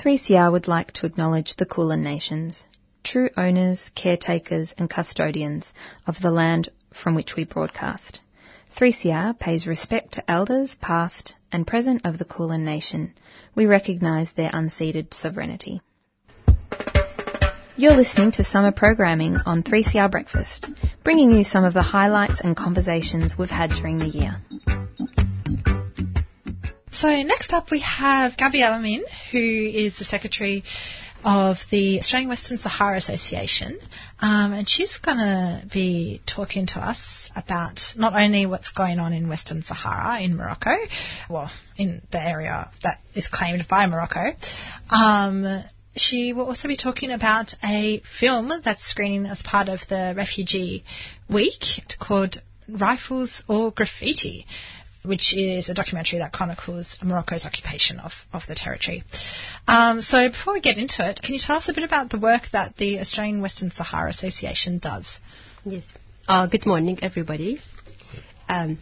3CR would like to acknowledge the Kulin Nations, true owners, caretakers, and custodians of the land from which we broadcast. 3CR pays respect to elders past and present of the Kulin Nation. We recognise their unceded sovereignty. You're listening to summer programming on 3CR Breakfast, bringing you some of the highlights and conversations we've had during the year. So next up we have Gabrielle Amin, who is the Secretary of the Australian Western Sahara Association, um, and she's going to be talking to us about not only what's going on in Western Sahara in Morocco, well, in the area that is claimed by Morocco. Um, she will also be talking about a film that's screening as part of the Refugee Week. Called Rifles or Graffiti which is a documentary that chronicles Morocco's occupation of, of the territory. Um, so before we get into it, can you tell us a bit about the work that the Australian Western Sahara Association does? Yes. Uh, good morning, everybody. Um,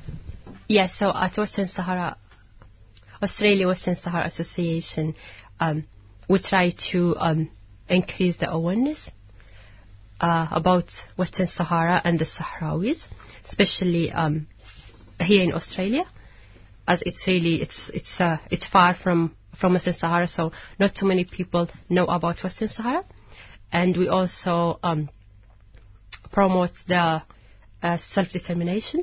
yes, so at Western Sahara, Australia Western Sahara Association, um, we try to um, increase the awareness uh, about Western Sahara and the Sahrawis, especially um, here in Australia, as it's really it's it's uh, it's far from from Western Sahara, so not too many people know about Western Sahara, and we also um, promote the uh, self-determination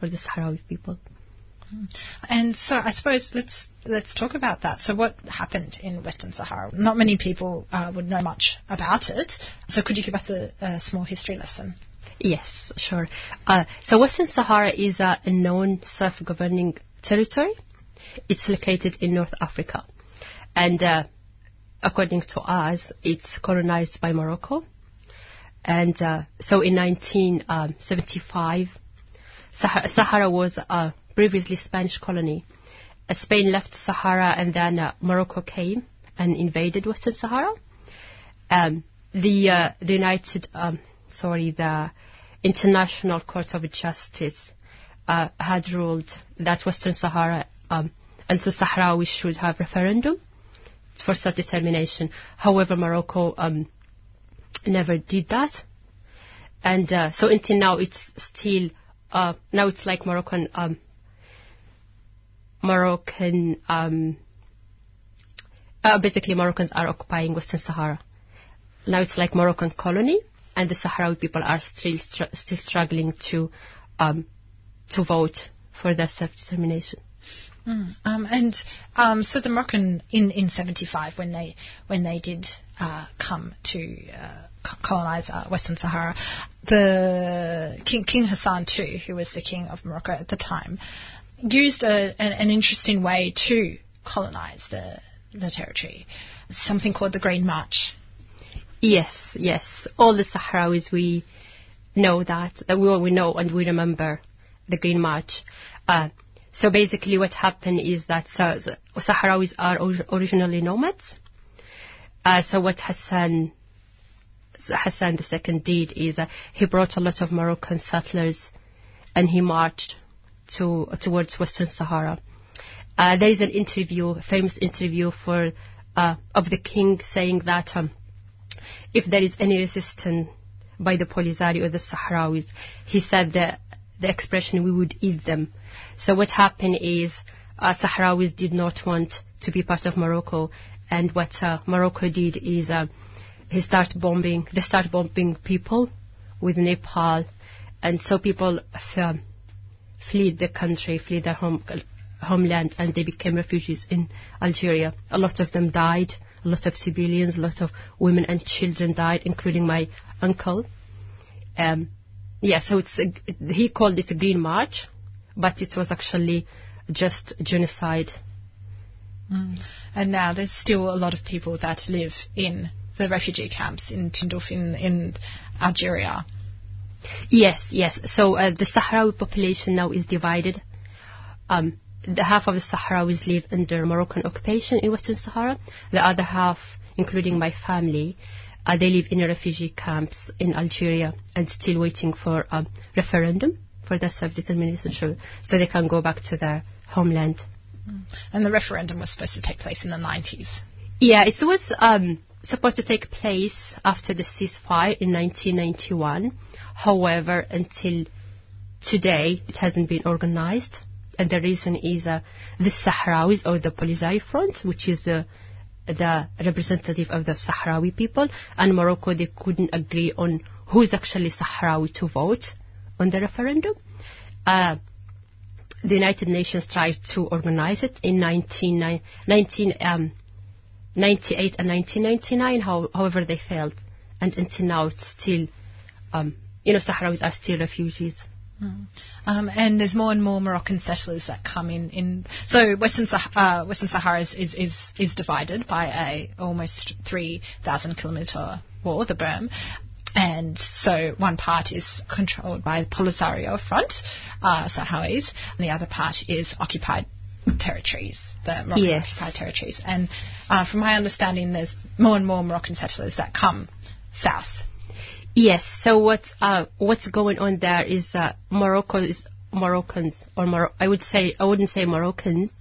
for the Sahrawi people. And so I suppose let's let's talk about that. So what happened in Western Sahara? Not many people uh, would know much about it. So could you give us a, a small history lesson? Yes, sure. Uh, so Western Sahara is a non-self-governing territory. It's located in North Africa. And uh, according to us, it's colonized by Morocco. And uh, so in 1975, Sahara, Sahara was a previously Spanish colony. Uh, Spain left Sahara and then uh, Morocco came and invaded Western Sahara. Um, the, uh, the United, um, sorry, the International Court of Justice uh, had ruled that Western Sahara um, and the Sahrawi should have referendum for self-determination. However, Morocco um, never did that, and uh, so until now it's still uh, now it's like Moroccan um, Moroccan um, uh, basically Moroccans are occupying Western Sahara. Now it's like Moroccan colony, and the Sahrawi people are still still struggling to um, to vote for their self-determination. Mm, um, and um, so the Moroccan in in '75 when they when they did uh, come to uh, colonize uh, Western Sahara, the King, king Hassan II, who was the king of Morocco at the time, used a, an, an interesting way to colonize the the territory, something called the Green March. Yes, yes. All the Sahrawis, we know that. We, we know and we remember the Green March. Uh, so basically what happened is that uh, Sahrawis are or- originally nomads. Uh, so what Hassan, Hassan II did is uh, he brought a lot of Moroccan settlers and he marched to, towards Western Sahara. Uh, there is an interview, famous interview for, uh, of the king saying that um, if there is any resistance by the Polisario or the Sahrawis, he said that the expression, we would eat them. So what happened is uh, Sahrawis did not want to be part of Morocco, and what uh, Morocco did is uh, he started bombing. They started bombing people with napalm, and so people f- fled the country, fled their home homeland, and they became refugees in Algeria. A lot of them died. A lot of civilians, a lot of women and children died, including my uncle. Um, yeah, so it's a, he called it a Green March, but it was actually just genocide. Mm. And now there's still a lot of people that live in the refugee camps in Tindouf in, in Algeria. Yes, yes. So uh, the Sahrawi population now is divided. Um, the half of the Sahrawis live under Moroccan occupation in Western Sahara. The other half, including my family, uh, they live in refugee camps in Algeria and still waiting for a referendum for their self-determination so, so they can go back to their homeland. And the referendum was supposed to take place in the 90s. Yeah, it was um, supposed to take place after the ceasefire in 1991. However, until today, it hasn't been organized. And the reason is uh, the Sahrawis or the Polisario Front, which is the the representative of the Sahrawi people, and Morocco, they couldn't agree on who is actually Sahrawi to vote on the referendum. Uh, the United Nations tried to organize it in 19, 19, um, 98 and 1999. How, however, they failed, and until now, it's still, um, you know, Sahrawis are still refugees. Mm. Um, and there's more and more Moroccan settlers that come in. in so Western, uh, Western Sahara is, is, is, is divided by a almost 3,000 kilometre wall, the berm. And so one part is controlled by the Polisario Front, uh, Sahrawis, and the other part is occupied territories, the Moroccan yes. occupied territories. And uh, from my understanding, there's more and more Moroccan settlers that come south. Yes. So what's uh, what's going on there is uh, Morocco is Moroccans or Mor- I would say I wouldn't say Moroccans.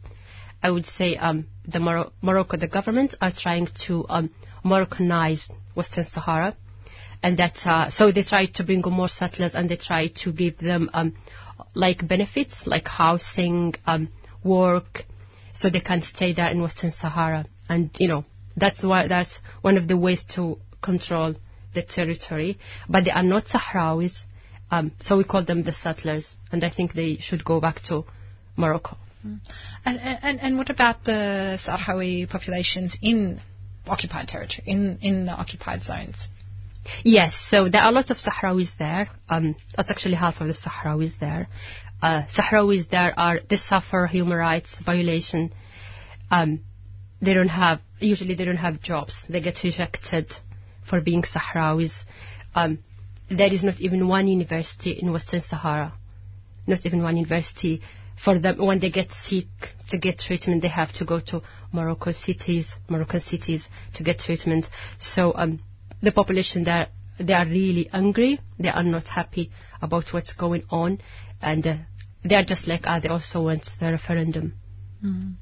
I would say um, the Mor- Morocco, the government are trying to um, Moroccanize Western Sahara, and that uh, so they try to bring more settlers and they try to give them um, like benefits like housing, um, work, so they can stay there in Western Sahara. And you know that's why that's one of the ways to control the territory. But they are not Sahrawis, um, so we call them the settlers. And I think they should go back to Morocco. Mm. And, and, and what about the Sahrawi populations in occupied territory, in, in the occupied zones? Yes, so there are a lot of Sahrawis there. Um, that's actually half of the Sahrawis there. Uh, Sahrawis there are they suffer human rights violation. Um, they don't have usually they don't have jobs. They get rejected for being Sahrawis. Um, there is not even one university in Western Sahara. Not even one university for them when they get sick to get treatment. They have to go to Morocco cities, Moroccan cities to get treatment. So um, the population there, they are really angry. They are not happy about what's going on, and uh, they are just like ah, they also want the referendum. Mm.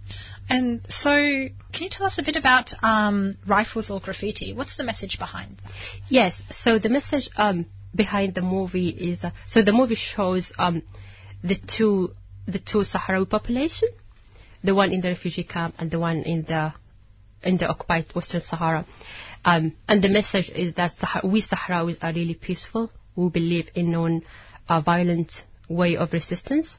And so, can you tell us a bit about um, Rifles or Graffiti? What's the message behind that? Yes, so the message um, behind the movie is uh, so the movie shows um, the two the two Sahrawi population, the one in the refugee camp and the one in the in the occupied Western Sahara. Um, and the message is that we Sahrawis are really peaceful. We believe in non-violent way of resistance.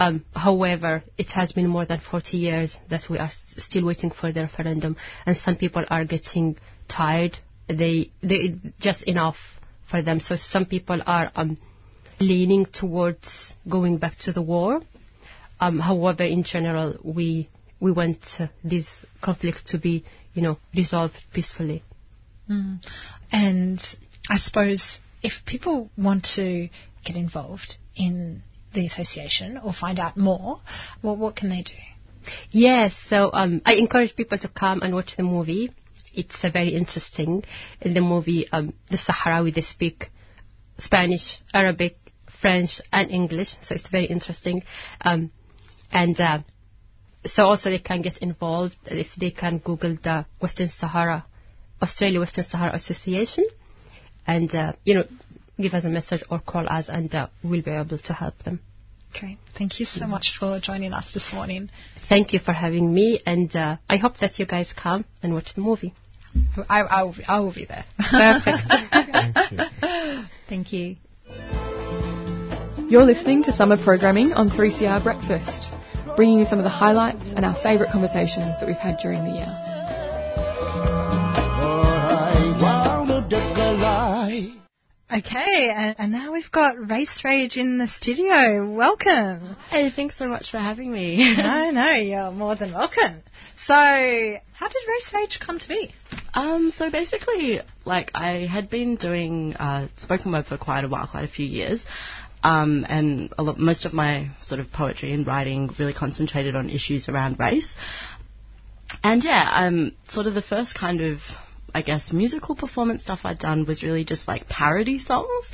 Um, however, it has been more than 40 years that we are st- still waiting for the referendum, and some people are getting tired. They, they just enough for them. So some people are um, leaning towards going back to the war. Um, however, in general, we we want uh, this conflict to be, you know, resolved peacefully. Mm. And I suppose if people want to get involved in the association or find out more, well, what can they do? Yes, so um, I encourage people to come and watch the movie. It's uh, very interesting. In the movie, um, the Sahrawi they speak Spanish, Arabic, French, and English, so it's very interesting. Um, and uh, so also they can get involved if they can Google the Western Sahara, Australia Western Sahara Association, and uh, you know give us a message or call us, and uh, we'll be able to help them. Okay, thank you so much for joining us this morning. Thank you for having me, and uh, I hope that you guys come and watch the movie. I, I, will, be, I will be there. Perfect. thank you. Thank you. You're listening to summer programming on 3CR Breakfast bringing you some of the highlights and our favourite conversations that we've had during the year. Okay, and, and, now we've got Race Rage in the studio. Welcome. Hey, thanks so much for having me. no, no, you're more than welcome. So, how did Race Rage come to be? Um, so basically, like I had been doing uh, spoken word for quite a while, quite a few years, um, and lot, most of my sort of poetry and writing really concentrated on issues around race. And yeah, um, sort of the first kind of, I guess, musical performance stuff I'd done was really just like parody songs.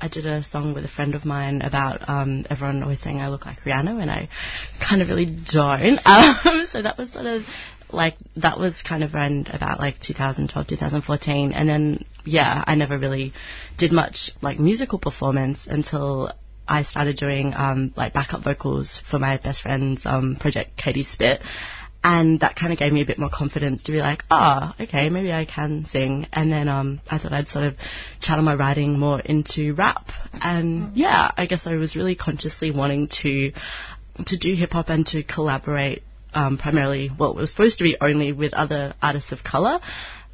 I did a song with a friend of mine about um, everyone always saying I look like Rihanna, and I kind of really don't. Um, so that was sort of like that was kind of around about like 2012, 2014, and then yeah, I never really did much like musical performance until I started doing um, like backup vocals for my best friend's um, project, Katie Spit. And that kind of gave me a bit more confidence to be like, ah, oh, okay, maybe I can sing. And then um, I thought I'd sort of channel my writing more into rap. And yeah, I guess I was really consciously wanting to to do hip hop and to collaborate um, primarily, well, it was supposed to be only with other artists of colour,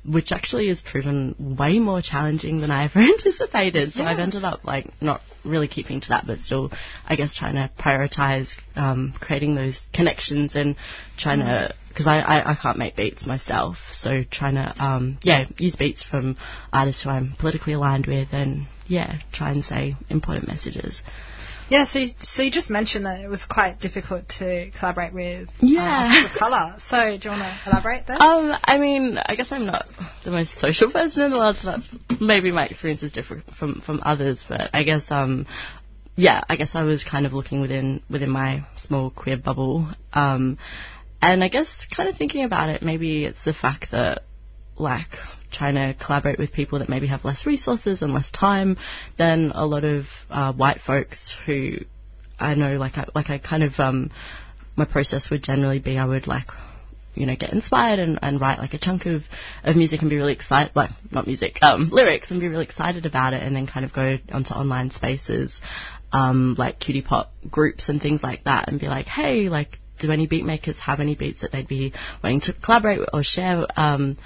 which actually has proven way more challenging than I ever anticipated. So I've ended up like not really keeping to that, but still, I guess, trying to prioritize um, creating those connections and trying to because I, I, I can't make beats myself, so trying to um, yeah use beats from artists who I'm politically aligned with and yeah try and say important messages. Yeah, so you, so you just mentioned that it was quite difficult to collaborate with Yeah. artists of colour. So do you want to elaborate there? Um, I mean, I guess I'm not the most social person in the world, so that's maybe my experience is different from from others. But I guess, um, yeah, I guess I was kind of looking within within my small queer bubble, um, and I guess kind of thinking about it, maybe it's the fact that like trying to collaborate with people that maybe have less resources and less time than a lot of uh, white folks who I know like I, like I kind of um my process would generally be I would like you know get inspired and, and write like a chunk of, of music and be really excited like not music um lyrics and be really excited about it and then kind of go onto online spaces um like QTPOC groups and things like that and be like hey like do any beat makers have any beats that they'd be wanting to collaborate or share um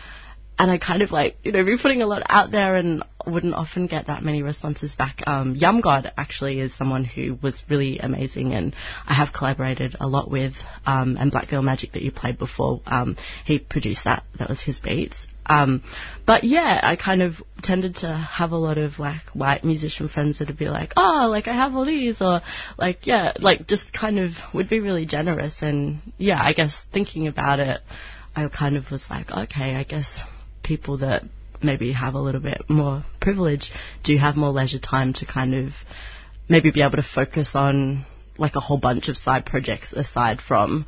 and I kind of like, you know, be putting a lot out there and wouldn't often get that many responses back. Um, Yum God actually is someone who was really amazing and I have collaborated a lot with, um, and Black Girl Magic that you played before, um, he produced that, that was his beats. Um, but yeah, I kind of tended to have a lot of like white musician friends that would be like, oh, like I have all these, or like, yeah, like just kind of would be really generous. And yeah, I guess thinking about it, I kind of was like, okay, I guess people that maybe have a little bit more privilege do have more leisure time to kind of maybe be able to focus on like a whole bunch of side projects aside from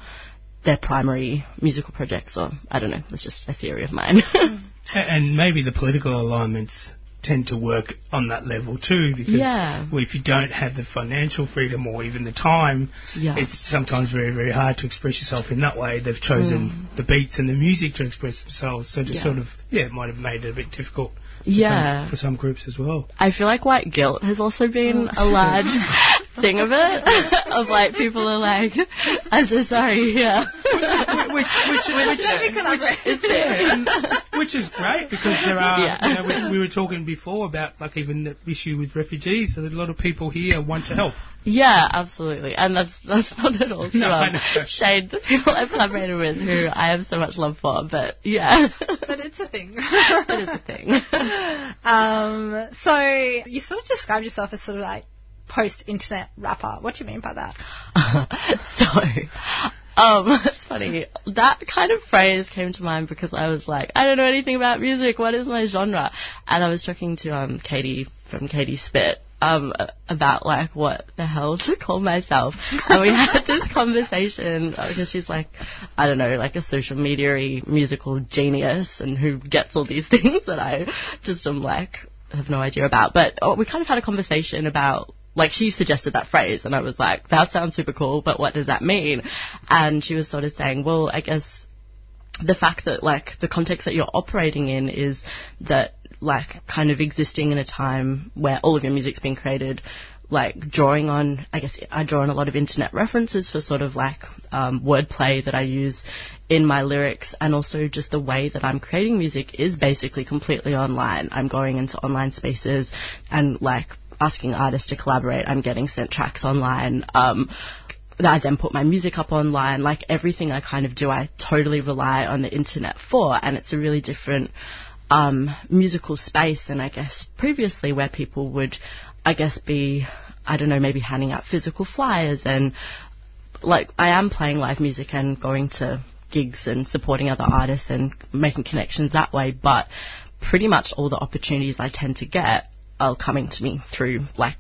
their primary musical projects or I don't know, it's just a theory of mine. And maybe the political alignments tend to work on that level too, because Yeah. well, if you don't have the financial freedom or even the time, Yeah. it's sometimes very, very hard to express yourself in that way. They've chosen the beats and the music to express themselves, so to Mm. Yeah. sort of, yeah, it might have made it a bit difficult for, Yeah. some, for some groups as well. I feel like white guilt has also been oh. a large thing of it. of like people are like, I'm so sorry, yeah. which, which, which, It's there. which is great because there are, Yeah. you know, we, we were talking before about like even the issue with refugees, so that a lot of people here want to help. Yeah, absolutely. And that's that's not at all to No, um, shade the people I've collaborated with who I have so much love for, but yeah. but it's a thing. it is a thing. um, so you sort of described yourself as sort of like post-internet rapper. What do you mean by that? so, um, it's funny. That kind of phrase came to mind because I was like, I don't know anything about music. What is my genre? And I was talking to um Katie from Katie Spit. Um, about like what the hell to call myself, and we had this conversation because she's like, I don't know, like a social media musical genius, and who gets all these things that I just am like have no idea about. But oh, we kind of had a conversation about like she suggested that phrase and I was like, that sounds super cool, but what does that mean? And she was sort of saying, well, I guess the fact that like the context that you're operating in is that like kind of existing in a time where all of your music's been created like drawing on I guess I draw on a lot of internet references for sort of like um, wordplay that I use in my lyrics and also just the way that I'm creating music is basically completely online. I'm going into online spaces and like asking artists to collaborate. I'm getting sent tracks online. Um, I then put my music up online. Like everything I kind of do, I totally rely on the internet for, and it's a really different um, musical space than I guess previously, where people would, I guess, be, I don't know, maybe handing out physical flyers and like I am playing live music and going to gigs and supporting other artists and making connections that way, but pretty much all the opportunities I tend to get are coming to me through like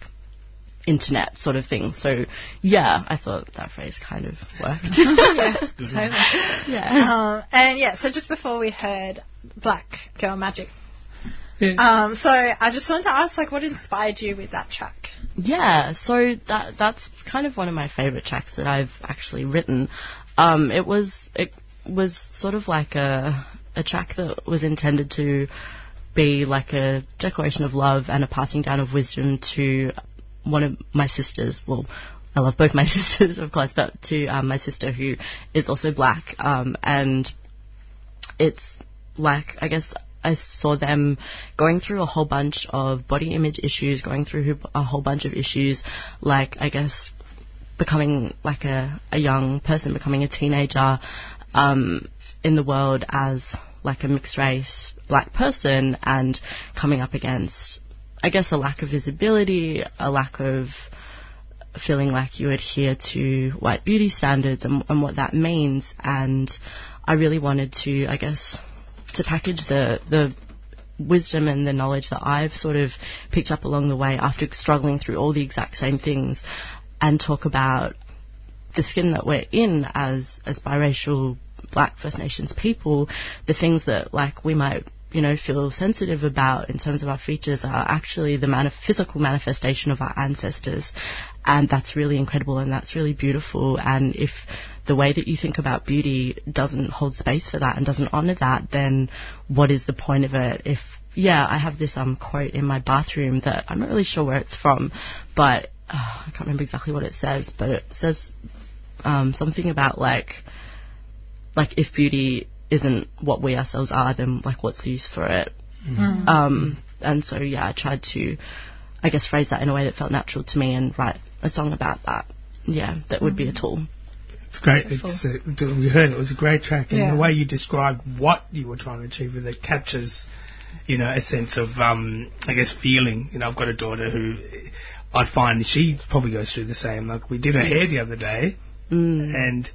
internet sort of thing. So yeah, I thought that phrase kind of worked. Yeah, totally. Um, and yeah, so just before we heard Black Girl Magic. Yeah. Um, so I just wanted to ask, like, what inspired you with that track? Yeah, so that that's kind of one of my favorite tracks that I've actually written. Um, it was it was sort of like a a track that was intended to be like a declaration of love and a passing down of wisdom to one of my sisters. Well, I love both my sisters, of course, but to um, my sister who is also black. Um, and it's like, I guess I saw them going through a whole bunch of body image issues, going through a whole bunch of issues, like, I guess, becoming like a, a young person, becoming a teenager um, in the world as like a mixed race black person and coming up against, I guess, a lack of visibility, a lack of feeling like you adhere to white beauty standards and, and what that means. And I really wanted to, I guess, to package the the wisdom and the knowledge that I've sort of picked up along the way after struggling through all the exact same things and talk about the skin that we're in as as biracial black First Nations people, the things that like we might you know feel sensitive about in terms of our features are actually the manif- physical manifestation of our ancestors, and that's really incredible and that's really beautiful. And if the way that you think about beauty doesn't hold space for that and doesn't honor that, then what is the point of it? If yeah, I have this um quote in my bathroom that I'm not really sure where it's from, but uh, I can't remember exactly what it says, but it says um, something about like like if beauty isn't what we ourselves are, then like what's the use for it? Mm. Um, and so yeah, I tried to, I guess, phrase that in a way that felt natural to me and write a song about that. Yeah, that would be a tool. It's great. It's, uh, we heard it. it was a great track, and Yeah. the way you described what you were trying to achieve with it captures, you know, a sense of, um, I guess, feeling. You know, I've got a daughter who I find she probably goes through the same. Like we did her hair the other day, Mm. and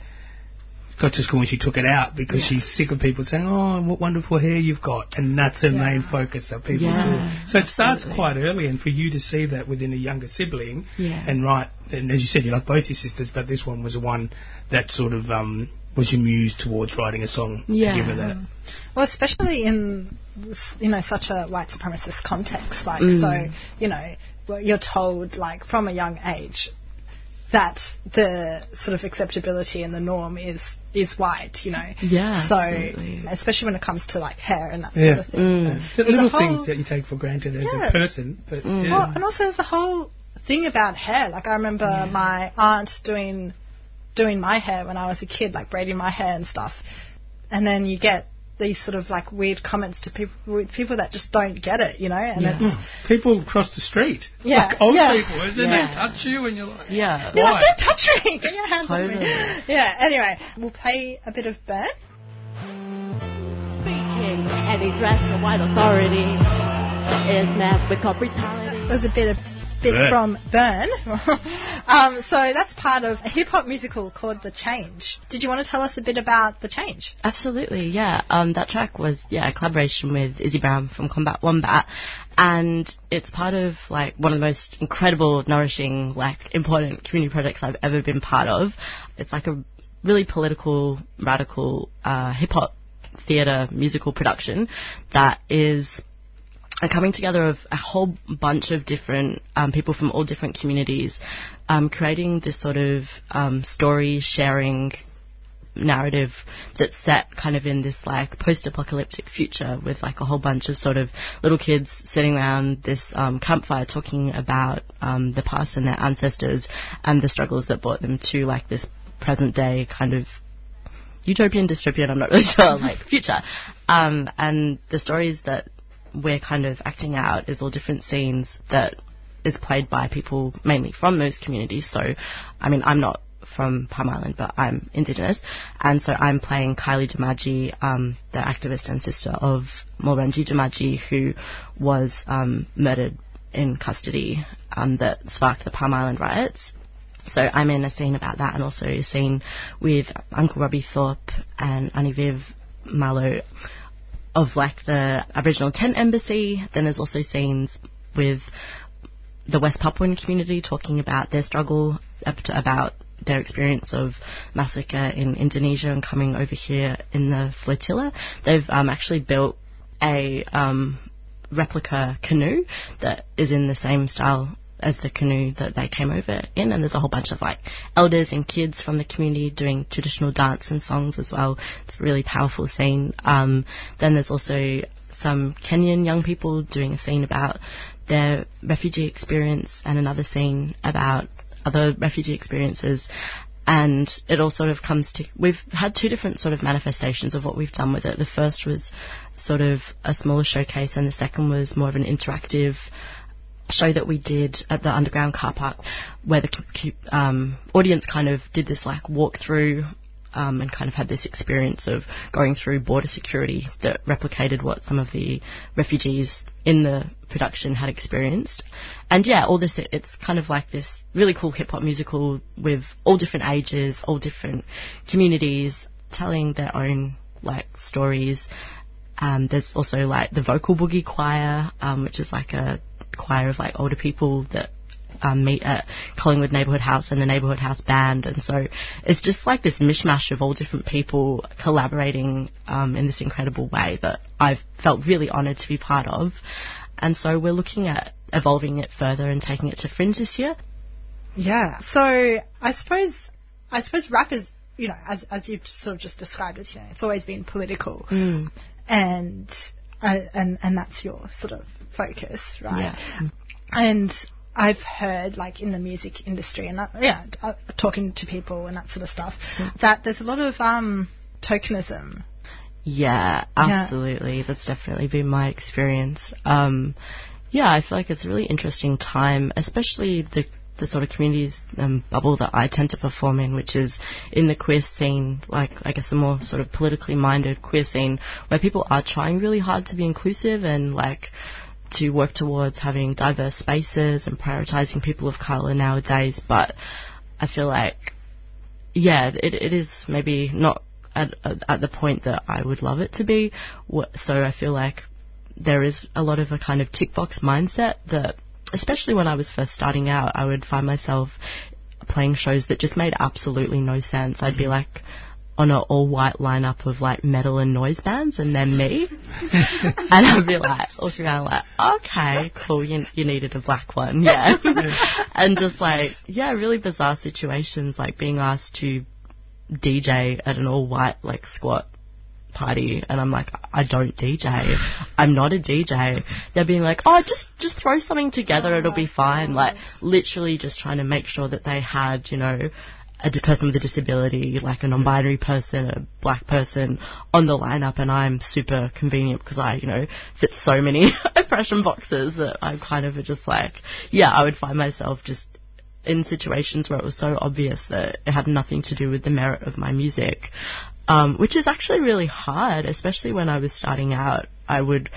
got to school and she took it out because she's sick of people saying, "Oh, what wonderful hair you've got," and that's her main focus. That people Yeah, do. So it starts absolutely. quite early, and for you to see that within a younger sibling, Yeah. and right, and as you said, you like both your sisters, but this one was the one that sort of um, was your muse towards writing a song Yeah. to give her that. Well, especially in you know such a white supremacist context, like Mm. so you know you're told like from a young age that the sort of acceptability and the norm is is white, you know. Yeah, So absolutely. especially when it comes to like hair and that Yeah. sort of thing. Mm. The little whole- things that you take for granted as Yeah. a person, but Mm. yeah. Well, and also there's a whole thing about hair. Like I remember my aunt doing doing my hair when I was a kid, like braiding my hair and stuff. And then you get these sort of like weird comments to people with people that just don't get it, you know. And Yeah. it's hmm. people cross the street, Yeah, like old yeah. people, and then Yeah. they touch you, and you're like, Yeah. You're like, don't touch me! Get your hands on me! Yeah, anyway, we'll play a bit of Burn. Speaking any threats to white authority is met with cop brutality. It was a bit of bit Burn. from Burn. um, so that's part of a hip hop musical called The Change. Did you want to tell us a bit about The Change? Absolutely, yeah. Um, that track was yeah a collaboration with Izzy Brown from Combat Wombat, and it's part of like one of the most incredible, nourishing, like important community projects I've ever been part of. It's like a really political, radical uh, hip hop theatre musical production that is a coming together of a whole bunch of different um, people from all different communities, um, creating this sort of um, story sharing narrative that's set kind of in this like post-apocalyptic future with like a whole bunch of sort of little kids sitting around this um, campfire talking about um, the past and their ancestors and the struggles that brought them to like this present day kind of utopian dystopian I'm not really sure like future. Um, and the stories that we're kind of acting out is all different scenes that is played by people mainly from those communities. So I mean I'm not from Palm Island but I'm indigenous. And so I'm playing Kylie Doomadgee um, the activist and sister of Mulrunji Doomadgee who was um, murdered in custody um, that sparked the Palm Island riots. So I'm in a scene about that and also a scene with Uncle Robbie Thorpe and Annie Viv Mallow of like the Aboriginal Tent Embassy. Then there's also scenes with the West Papuan community talking about their struggle, about their experience of massacre in Indonesia and coming over here in the flotilla. They've um, actually built a um, replica canoe that is in the same style as the canoe that they came over in, and there's a whole bunch of like elders and kids from the community doing traditional dance and songs as well. It's a really powerful scene. Um, then there's also some Kenyan young people doing a scene about their refugee experience and another scene about other refugee experiences. And it all sort of comes to, we've had two different sort of manifestations of what we've done with it. The first was sort of a smaller showcase, and the second was more of an interactive show that we did at the underground car park, where the um, audience kind of did this like walk through um, and kind of had this experience of going through border security that replicated what some of the refugees in the production had experienced. And yeah, all this, it's kind of like this really cool hip hop musical with all different ages, all different communities telling their own like stories. Um, there's also like the vocal boogie choir, um, which is like a choir of like older people that um, meet at Collingwood Neighbourhood House and the Neighbourhood House Band. And so it's just like this mishmash of all different people collaborating um, in this incredible way that I've felt really honoured to be part of. And so we're looking at evolving it further and taking it to Fringe this year. Yeah. So I suppose I suppose rap is you know as as you've sort of just described it, you know, it's always been political, mm. and uh, and and that's your sort of focus, right? Yeah. And I've heard, like in the music industry, and yeah, uh, talking to people and that sort of stuff, mm. that there's a lot of um, tokenism. Yeah, absolutely. Yeah. That's definitely been my experience. Um, yeah, I feel like it's a really interesting time, especially the the sort of communities um, bubble that I tend to perform in, which is in the queer scene, like I guess the more sort of politically minded queer scene, where people are trying really hard to be inclusive and like to work towards having diverse spaces and prioritizing people of colour nowadays. But I feel like, yeah, it, it is maybe not at, at the point that I would love it to be. So I feel like there is a lot of a kind of tick box mindset that, especially when I was first starting out, I would find myself playing shows that just made absolutely no sense. I'd be mm-hmm. like, on an all white lineup of like metal and noise bands and then me. and I'd be like, looking around like, okay, cool, you, you needed a black one, yeah. and just like, yeah, really bizarre situations like being asked to DJ at an all white like squat party and I'm like, I don't DJ. I'm not a DJ. They're being like, oh, just, just throw something together. It'll be fine. Like literally just trying to make sure that they had, you know, a person with a disability, like a non-binary person, a black person on the lineup, and I'm super convenient because I, you know, fit so many oppression boxes that I'm kind of just like, yeah, I would find myself just in situations where it was so obvious that it had nothing to do with the merit of my music, um, which is actually really hard, especially when I was starting out. I would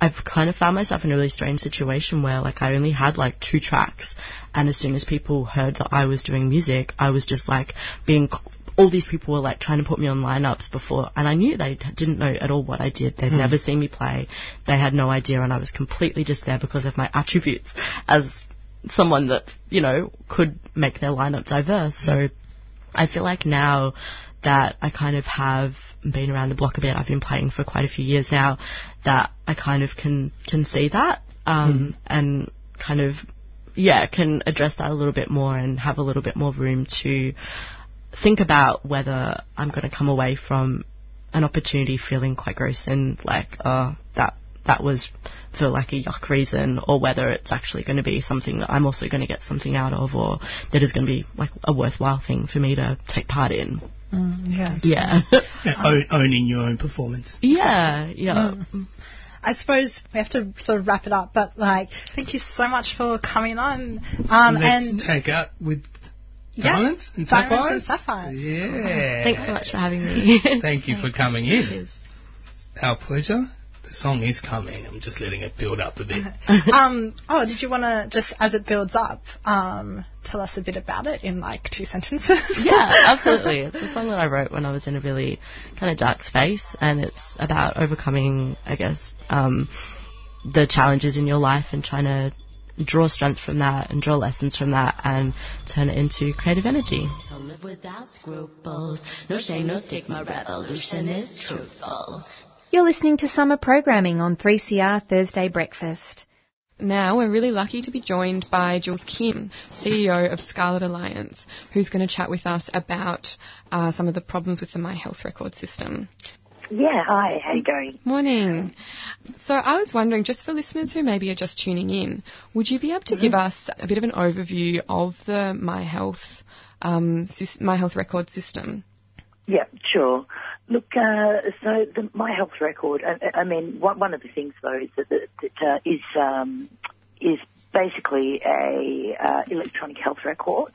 I've kind of found myself in a really strange situation where like I only had like two tracks and as soon as people heard that I was doing music, I was just like being all these people were like trying to put me on lineups before and I knew they didn't know at all what I did. They'd mm. never seen me play. They had no idea and I was completely just there because of my attributes as someone that, you know, could make their lineup diverse. So I feel like now that I kind of have been around the block a bit. I've been playing for quite a few years now. That I kind of can can see that um, mm. and kind of yeah can address that a little bit more and have a little bit more room to think about whether I'm going to come away from an opportunity feeling quite gross and like oh that that was for like a yuck reason or whether it's actually going to be something that I'm also going to get something out of or that is going to be like a worthwhile thing for me to take part in. Mm, yeah. Yeah. yeah owning your own performance. Yeah, yeah. Mm. I suppose we have to sort of wrap it up, but like, thank you so much for coming on. Um, Let's and take out with yeah, diamonds and diamonds sapphires. And sapphires. Yeah. Thanks so much for having me. thank you for coming in. Our pleasure the song is coming. I'm just letting it build up a bit. um, oh, did you want to just, as it builds up, um, tell us a bit about it in like two sentences? yeah, absolutely. It's a song that I wrote when I was in a really kind of dark space, and it's about overcoming, I guess, um, the challenges in your life and trying to draw strength from that and draw lessons from that and turn it into creative energy. To live without scruples, no shame, no stigma, revolution is truthful. You're listening to summer programming on 3CR Thursday Breakfast. Now we're really lucky to be joined by Jules Kim, CEO of Scarlet Alliance, who's going to chat with us about uh, some of the problems with the My Health Record system. Yeah, hi, how you going? Morning. So I was wondering, just for listeners who maybe are just tuning in, would you be able to Mm-hmm. give us a bit of an overview of the My Health um, My Health Record system? Yeah, sure. Look, uh, so the, my health record. I, I mean, one, one of the things though is that, that, that uh, is um, is basically a uh, electronic health record,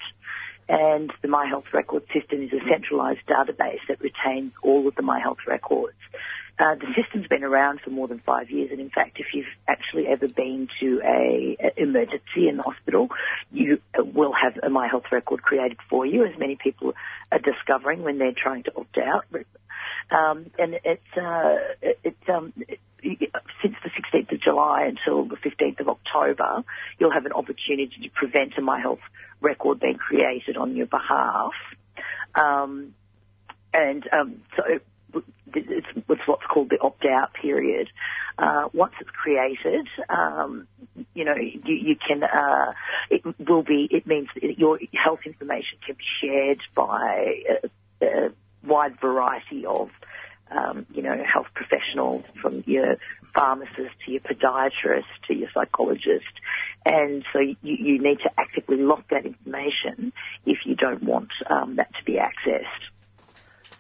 and the My Health Record system is a centralised database that retains all of the My Health records. Uh, the system's been around for more than five years, and in fact, if you've actually ever been to a, a emergency in the hospital, you will have a My Health record created for you, as many people are discovering when they're trying to opt out. Um, and it's uh, it, it's um, it, since the 16th of July until the 15th of October, you'll have an opportunity to prevent a My Health record being created on your behalf. Um, and um, so it's, it's what's called the opt-out period. Uh, once it's created, um, you know, you, you can, uh, it will be, it means that your health information can be shared by a, a wide variety of, um, you know, health professionals from your pharmacist to your podiatrist to your psychologist. And so you, you need to actively lock that information if you don't want um, that to be accessed.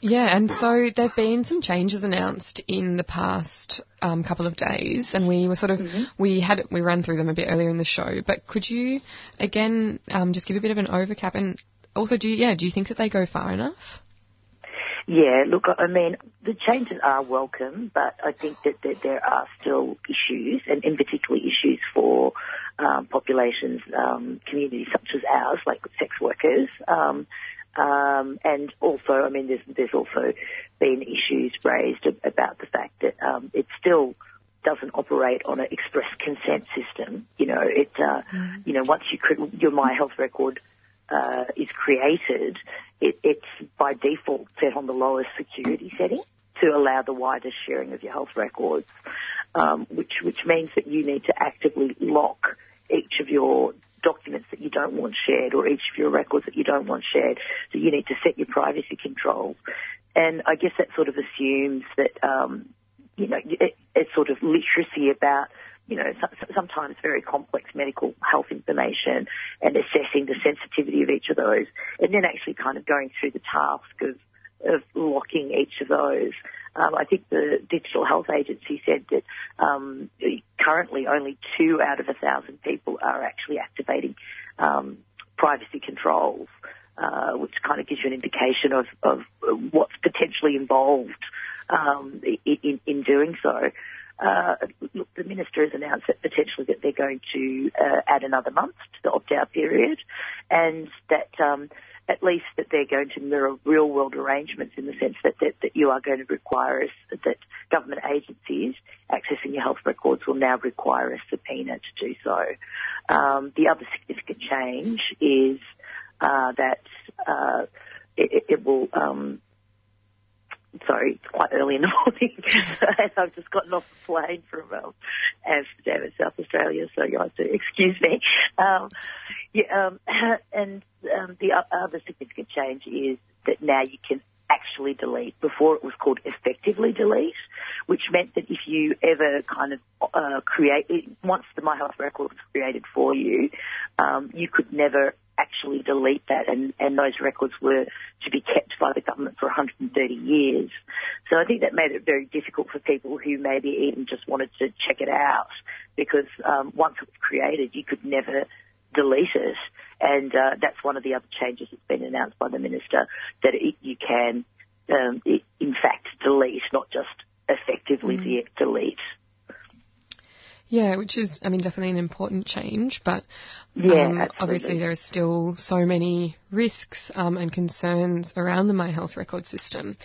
Yeah, and so there have been some changes announced in the past um, couple of days, and we were sort of we had we ran through them a bit earlier in the show. But could you again um, just give a bit of an overcap, and also do you, yeah do you think that they go far enough? Yeah, look, I mean, the changes are welcome, but I think that, that there are still issues, and in particular issues for um, populations, um, communities such as ours, like sex workers. Um, um, and also, I mean, there's, there's also been issues raised ab- about the fact that um, it still doesn't operate on an express consent system. You know, it, uh, you know, once you cre- your My Health record uh, is created, it, it's by default set on the lowest security setting to allow the widest sharing of your health records, um, which which means that you need to actively lock each of your documents that you don't want shared or each of your records that you don't want shared. So you need to set your privacy controls. And I guess that sort of assumes that, um, you know, it, it's sort of literacy about, you know, sometimes very complex medical health information and assessing the sensitivity of each of those and then actually kind of going through the task of, of locking each of those. Um, I think the Digital Health Agency said that um, currently only two out of a thousand people are actually activating um, privacy controls, uh, which kind of gives you an indication of, of what's potentially involved um, in, in doing so. Uh, look, the minister has announced that potentially that they're going to uh, add another month to the opt-out period, and that um, at least that they're going to mirror real-world arrangements in the sense that, that, that you are going to require us that government agencies accessing your health records will now require a subpoena to do so. Um, the other significant change is uh, that uh, it, it will. Um, sorry, it's quite early in the morning, and I've just gotten off the plane from um, Amsterdam in South Australia, so you have to excuse me. Um, yeah, um, and um, the other significant change is that now you can actually delete. Before it was called effectively delete, which meant that if you ever kind of uh, create, once the My Health record was created for you, um, you could never actually delete that, and, and those records were to be kept by the government for 130 years. So I think that made it very difficult for people who maybe even just wanted to check it out, because um, once it was created, you could never delete it. And uh, that's one of the other changes that's been announced by the minister that it, you can, um, it, in fact, delete, not just effectively de- delete. Yeah, which is, I mean, definitely an important change, but Yeah, um, absolutely. obviously there are still so many risks um, and concerns around the My Health record system?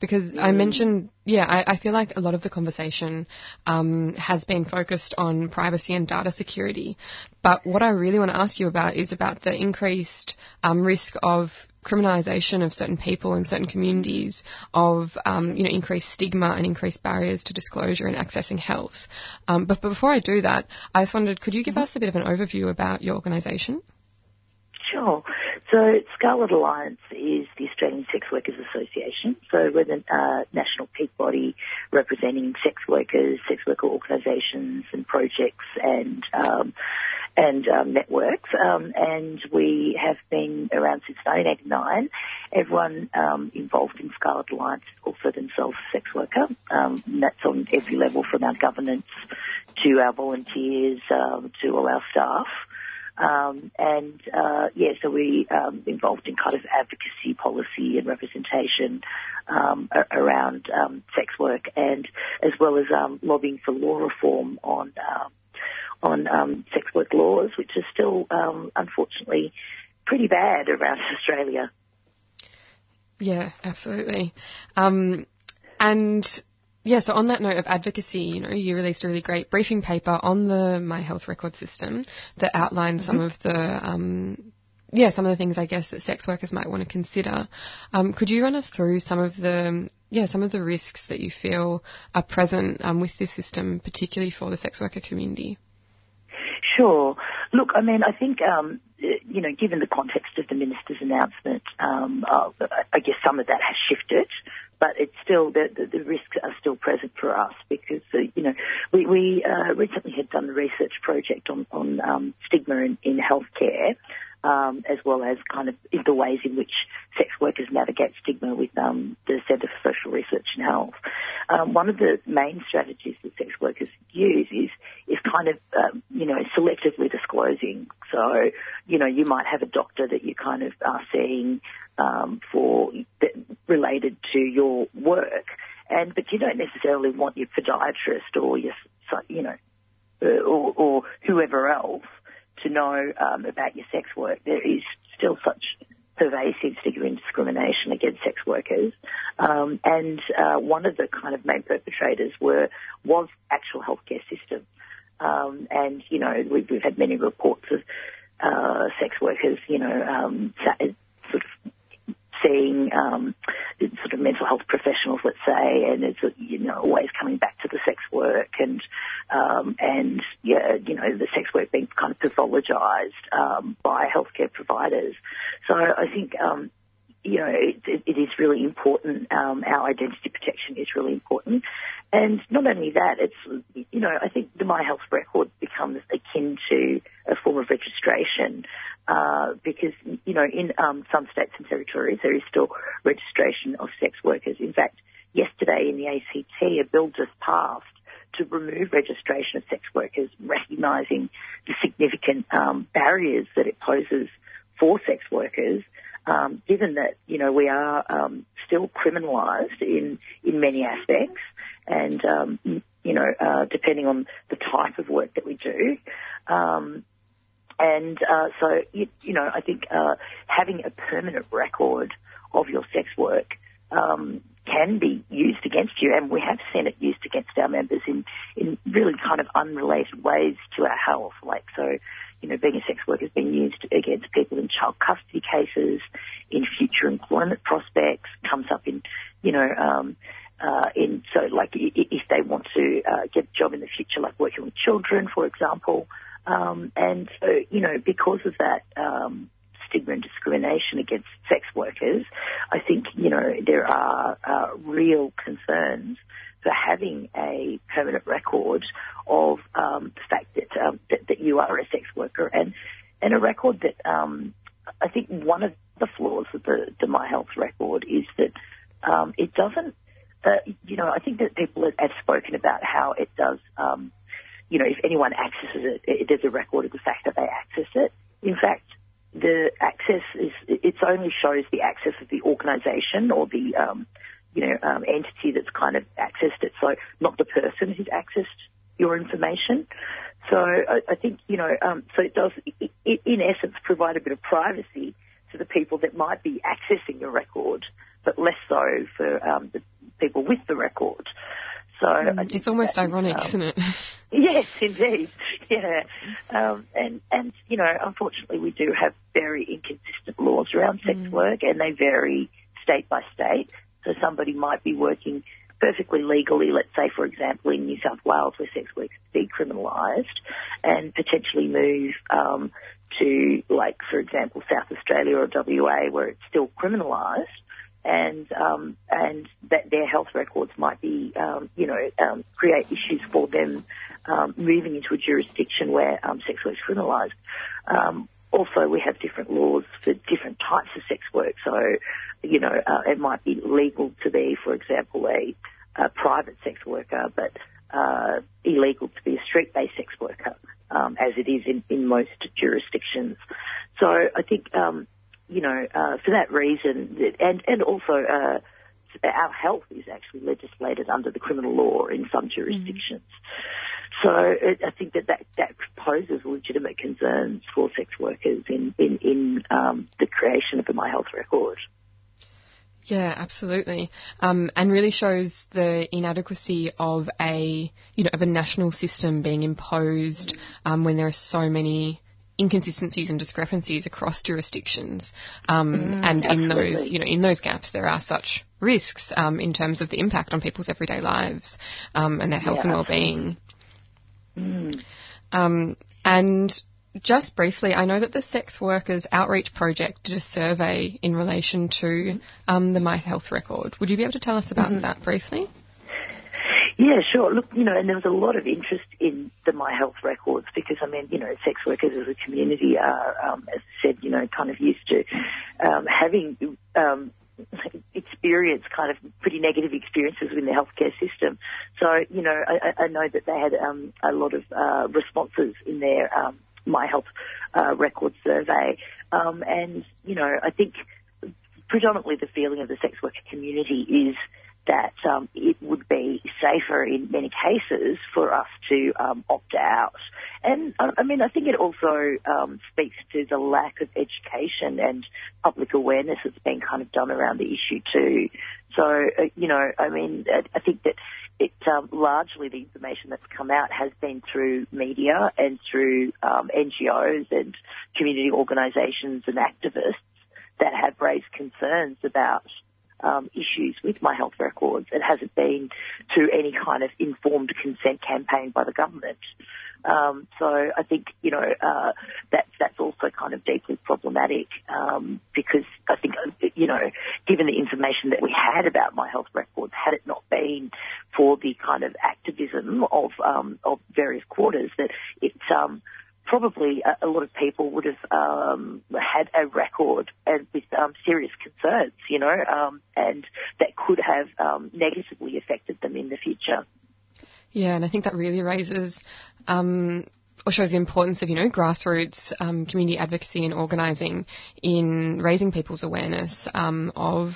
Because I mentioned, yeah, I, I, feel like a lot of the conversation um, has been focused on privacy and data security. But what I really want to ask you about is about the increased um, risk of criminalisation of certain people in certain communities, of um, you know increased stigma and increased barriers to disclosure and accessing health. Um, but, but, before I do that, I just wondered, could you give us a bit of an overview about your organisation? Sure. So Scarlet Alliance is the Australian Sex Workers Association. So we're the uh, national peak body representing sex workers, sex worker organisations and projects and um, and um, networks. Um, and we have been around since 1989. Everyone um, involved in Scarlet Alliance also themselves a sex worker. Um, that's on every level from our governance to our volunteers um, to all our staff. Um, and uh, yeah, so we um, involved in kind of advocacy, policy, and representation um, around um, sex work, and as well as um, lobbying for law reform on um, on sex work laws, which are still unfortunately pretty bad around Australia. Yeah, absolutely. and yeah, so on that note of advocacy, you know, you released a really great briefing paper on the My Health Record system that outlines mm-hmm. some of the, um, yeah, some of the things I guess that sex workers might want to consider. Um, could you run us through some of the, yeah, some of the risks that you feel are present um, with this system, particularly for the sex worker community? Sure. Look, I mean, I think, um, you know, given the context of the minister's announcement, um, uh, I guess some of that has shifted but it's still the, the, the, risks are still present for us because uh, you know we, we uh, recently had done a research project on on um, stigma in, in healthcare. Um, as well as kind of the ways in which sex workers navigate stigma with um, the Centre for Social Research and Health. Um, one of the main strategies that sex workers use is is kind of um, you know selectively disclosing. So you know you might have a doctor that you kind of are seeing um, for related to your work, and but you don't necessarily want your podiatrist or your you know uh, or, or whoever else to know um, about your sex work. There is still such pervasive stigma and discrimination against sex workers. Um, and uh, one of the kind of main perpetrators were was actual healthcare system. Um, and you know we've, we've, had many reports of uh, sex workers, you know, um, sort of seeing um, sort of mental health professionals, let's say, and it's you know always coming back to the sex work and um, and yeah, you know the sex work being kind of pathologized um, by healthcare providers. So I think. Um, you know, it, it, is really important. Um, our identity protection is really important. And not only that, it's, you know, I think the My Health record becomes akin to a form of registration uh, because, you know, in um, some states and territories there is still registration of sex workers. In fact, yesterday in the ACT, a bill just passed to remove registration of sex workers, recognising the significant um, barriers that it poses for sex workers. Um, given that you know we are um, still criminalised in in many aspects, and um, you know uh, depending on the type of work that we do, um, and uh, so, you, you, know, I think uh, having a permanent record of your sex work um, can be used against you, and we have seen it used against our members in, in really kind of unrelated ways to our health. Like, so, you know, being a sex worker has been used against people in child custody cases, in future employment prospects, comes up in, you know, um, uh, in so like if they want to uh, get a job in the future, like working with children, for example, um, and so, you know, because of that um, stigma and discrimination against sex workers, I think, you know, there are uh, real concerns for having a permanent record of um, the fact that, um, that, that you are a sex worker and and a record that um, I think one of the flaws of the, the My Health record is that um, it doesn't. Uh, you know, I think that people have spoken about how it does um, you know, if anyone accesses it, it, there's a record of the fact that they access it. In fact, the access is, it only shows the access of the organisation or the, um, you know, um, entity that's kind of accessed it. So not the person who's accessed your information. So I, I think, you know, um, so it does, it, in essence, provide a bit of privacy to the people that might be accessing the record, but less so for um, the people with the record. So mm, it's almost ironic, um, isn't it? Yes, indeed. Yeah, um, and and you know, unfortunately, we do have very inconsistent laws around sex mm. work, and they vary state by state. So somebody might be working perfectly legally, let's say, for example, in New South Wales, where sex work is decriminalised, and potentially move um, to, like, for example, South Australia or WA, where it's still criminalised and um, and that their health records might be, um, you know, um, create issues for them um, moving into a jurisdiction where um, sex work is criminalised. Um, also, we have different laws for different types of sex work. So, you know, uh, it might be legal to be, for example, a, a private sex worker, but uh, illegal to be a street-based sex worker, um, as it is in, in most jurisdictions. So I think um, you know, uh, for that reason, and and also uh, our health is actually legislated under the criminal law in some jurisdictions. Mm. So it, I think that, that that poses legitimate concerns for sex workers in in, in um, the creation of the My Health record. Yeah, absolutely, um, and really shows the inadequacy of a you know of a national system being imposed um, when there are so many inconsistencies and discrepancies across jurisdictions, um, mm, and absolutely. in those, you know, in those gaps, there are such risks um, in terms of the impact on people's everyday lives um, and their health yeah, and well-being. Mm. Um, and just briefly, I know that the Sex Workers Outreach Project did a survey in relation to um, the My Health record. Would you be able to tell us about mm-hmm. that briefly? Yeah, sure. Look, you know, and there was a lot of interest in the My Health records because, I mean, you know, sex workers as a community are, um, as I said, you know, kind of used to um, having um, experience kind of pretty negative experiences in the healthcare system. So, you know, I, I know that they had um, a lot of uh, responses in their um, My Health uh, record survey. Um, and, you know, I think predominantly the feeling of the sex worker community is that um, it would be safer in many cases for us to um, opt out. And I mean, I think it also um, speaks to the lack of education and public awareness that's been kind of done around the issue too. So, uh, you know, I mean, I think that it um, largely the information that's come out has been through media and through um, NGOs and community organisations and activists that have raised concerns about um, issues with my health records. It hasn't been to any kind of informed consent campaign by the government. Um, so I think you know uh, that's that's also kind of deeply problematic um, because I think you know given the information that we had about my health records, had it not been for the kind of activism of um, of various quarters, that it's um, probably a, a, lot of people would have um, had a record and with um, serious concerns, you know, um, and that could have um, negatively affected them in the future. Yeah, and I think that really raises um, or shows the importance of, you know, grassroots um, community advocacy and organising in raising people's awareness of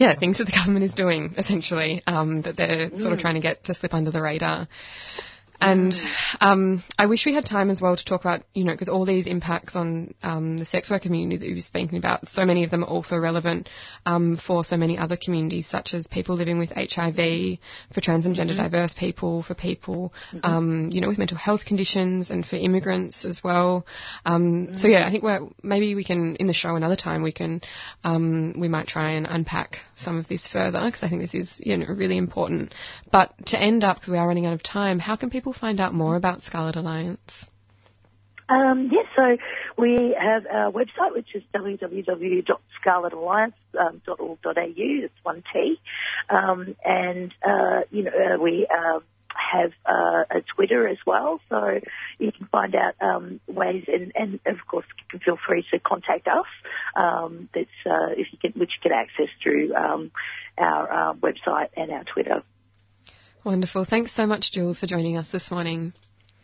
yeah, things that the government is doing, essentially, um, that they're mm. sort of mm. trying to get to slip under the radar. And um, I wish we had time as well to talk about, you know, because all these impacts on um, the sex work community that you were speaking about, so many of them are also relevant um, for so many other communities, such as people living with HIV, for trans and gender mm-hmm. diverse people, for people, mm-hmm. Um, you know, with mental health conditions, and for immigrants as well. Um, mm-hmm. So yeah, I think we're, maybe we can in the show another time we can um, we might try and unpack some of this further because I think this is you know really important. But to end up, because we are running out of time, how can people people find out more about Scarlet Alliance? Um, yes, so we have our website, which is www.scarletalliance.org.au. It's one T, um, and uh, you know uh, we uh, have uh, a Twitter as well, so you can find out um, ways, and, and, of course you can feel free to contact us. Um, that's uh, if you can, which you can access through um, our website and our Twitter. Wonderful. Thanks so much, Jules, for joining us this morning.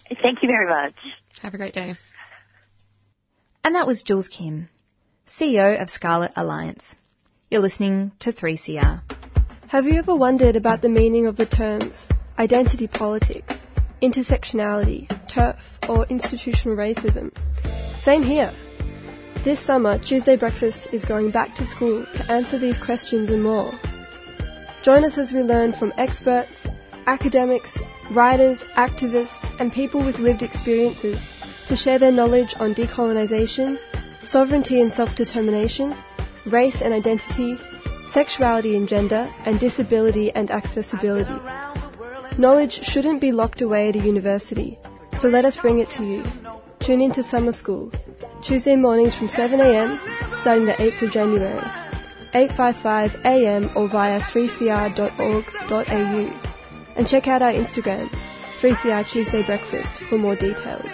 Thank you very much. Have a great day. And that was Jules Kim, CEO of Scarlet Alliance. You're listening to 3CR. Have you ever wondered about the meaning of the terms identity politics, intersectionality, TERF, or institutional racism? Same here. This summer, Tuesday Breakfast is going back to school to answer these questions and more. Join us as we learn from experts, academics, writers, activists, and people with lived experiences to share their knowledge on decolonisation, sovereignty and self-determination, race and identity, sexuality and gender, and disability and accessibility. Knowledge shouldn't be locked away at a university, so let us bring it to you. Tune in to Summer School, Tuesday mornings from 7am, starting the 8th of January, 855am or via 3cr.org.au. And check out our Instagram, 3CR Tuesday Breakfast, for more details.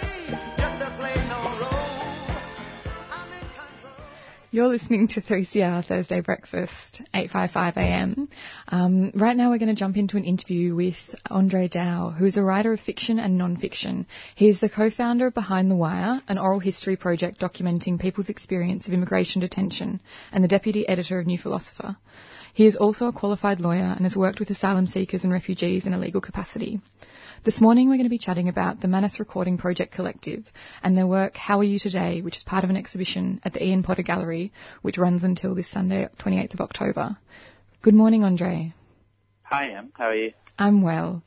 You're listening to 3CR Thursday Breakfast, 8.55am. Um, right now we're going to jump into an interview with Andre Dao, who is a writer of fiction and non-fiction. He is the co-founder of Behind the Wire, an oral history project documenting people's experience of immigration detention, and the deputy editor of New Philosopher. He is also a qualified lawyer and has worked with asylum seekers and refugees in a legal capacity. This morning we're going to be chatting about the Manus Recording Project Collective and their work How Are You Today, which is part of an exhibition at the Ian Potter Gallery, which runs until this Sunday, 28th of October. Good morning, Andre. Hi, Em. How are you? I'm well.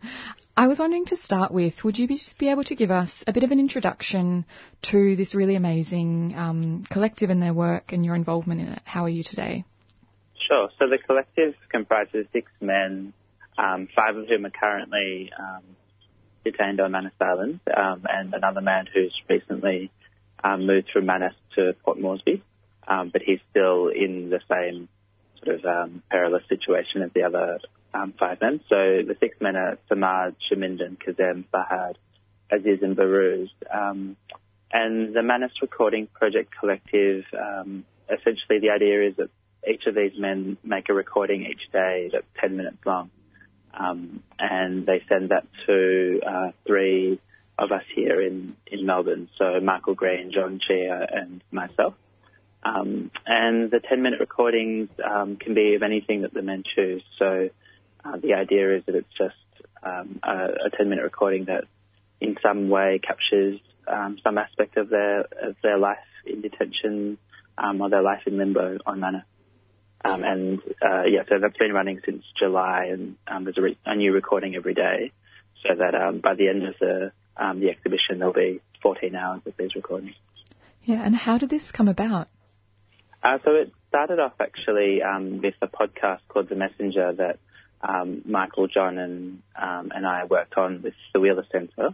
I was wondering to start with, would you be, just be able to give us a bit of an introduction to this really amazing um, collective and their work and your involvement in it? How are you today? Sure. So the collective comprises six men, um, five of whom are currently um, detained on Manus Island, um, and another man who's recently um, moved from Manus to Port Moresby, um, but he's still in the same sort of um, perilous situation as the other five men. So the six men are Samad, Shamindan, Kazem, Farhad, Aziz, and Behrouz. And the Manus Recording Project Collective, essentially the idea is that each of these men make a recording each day that's 10 minutes long. Um, and they send that to uh, three of us here in, in Melbourne, so Michael Green, John Tjhia, and myself. Um, and the 10 minute recordings um, can be of anything that the men choose. So uh, the idea is that it's just um, a, a, 10 minute recording that in some way captures um, some aspect of their of their life in detention um, or their life in limbo on Manus. Um, and uh, yeah, so that's been running since July, and um, there's a, re- a, new recording every day, so that um, by the end of the um, the exhibition there'll be 14 hours of these recordings. Yeah, and how did this come about? Uh, so it started off actually um, with a podcast called The Messenger that um, Michael, John, and and I worked on with the Wheeler Centre.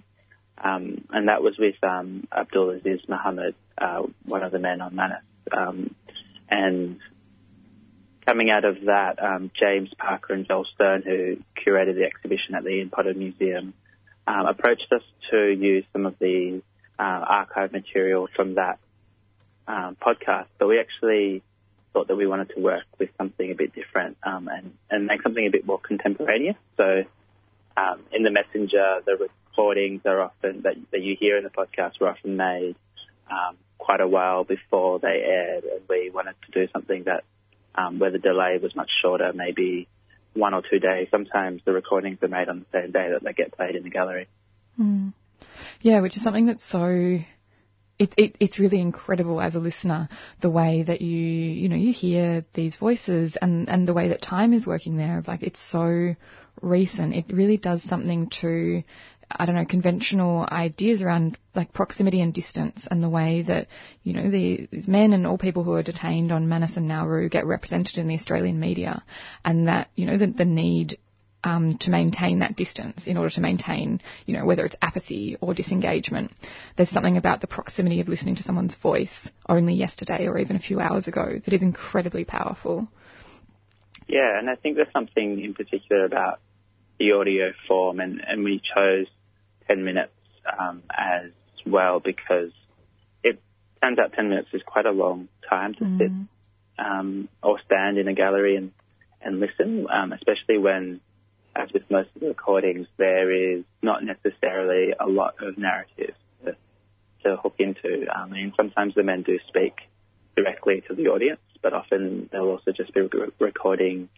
and that was with Abdul Aziz Muhamat, uh, one of the men on Manus. and coming out of that, um, James Parker and Joel Stern, who curated the exhibition at the Ian Potter Museum, um, approached us to use some of the uh, archive material from that um, podcast. But we actually thought that we wanted to work with something a bit different um, and, and make something a bit more contemporaneous. So um, in the messenger, the recordings are often that, that you hear in the podcast were often made um, quite a while before they aired, and we wanted to do something that um, where the delay was much shorter, maybe one or two days. Sometimes the recordings are made on the same day that they get played in the gallery. Mm. Yeah, which is something that's so. It, it, it's really incredible as a listener the way that you you know you hear these voices and and the way that time is working there like it's so recent it really does something to I don't know, conventional ideas around like proximity and distance and the way that, you know, the, these men and all people who are detained on Manus and Nauru get represented in the Australian media and that, you know, the, the need um, to maintain that distance in order to maintain, you know, whether it's apathy or disengagement. There's something about the proximity of listening to someone's voice only yesterday or even a few hours ago that is incredibly powerful. Yeah, and I think there's something in particular about the audio form, and, and we chose 10 minutes um, as well because it turns out 10 minutes is quite a long time to mm. sit um, or stand in a gallery and, and listen, um, especially when, as with most of the recordings, there is not necessarily a lot of narrative to, to hook into. I mean, sometimes the men do speak directly to the audience, but often they'll also just be re- recording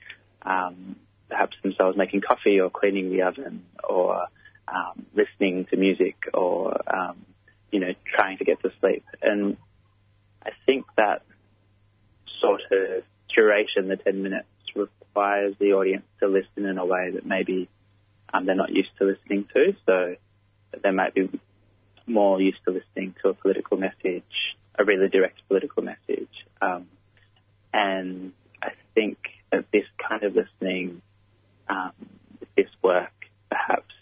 um, perhaps themselves making coffee or cleaning the oven or um, listening to music or, um, you know, trying to get to sleep. And I think that sort of curation, the 10 minutes, requires the audience to listen in a way that maybe um, they're not used to listening to. So they might be more used to listening to a political message, a really direct political message. Um, and I think that this kind of listening, um, this work, perhaps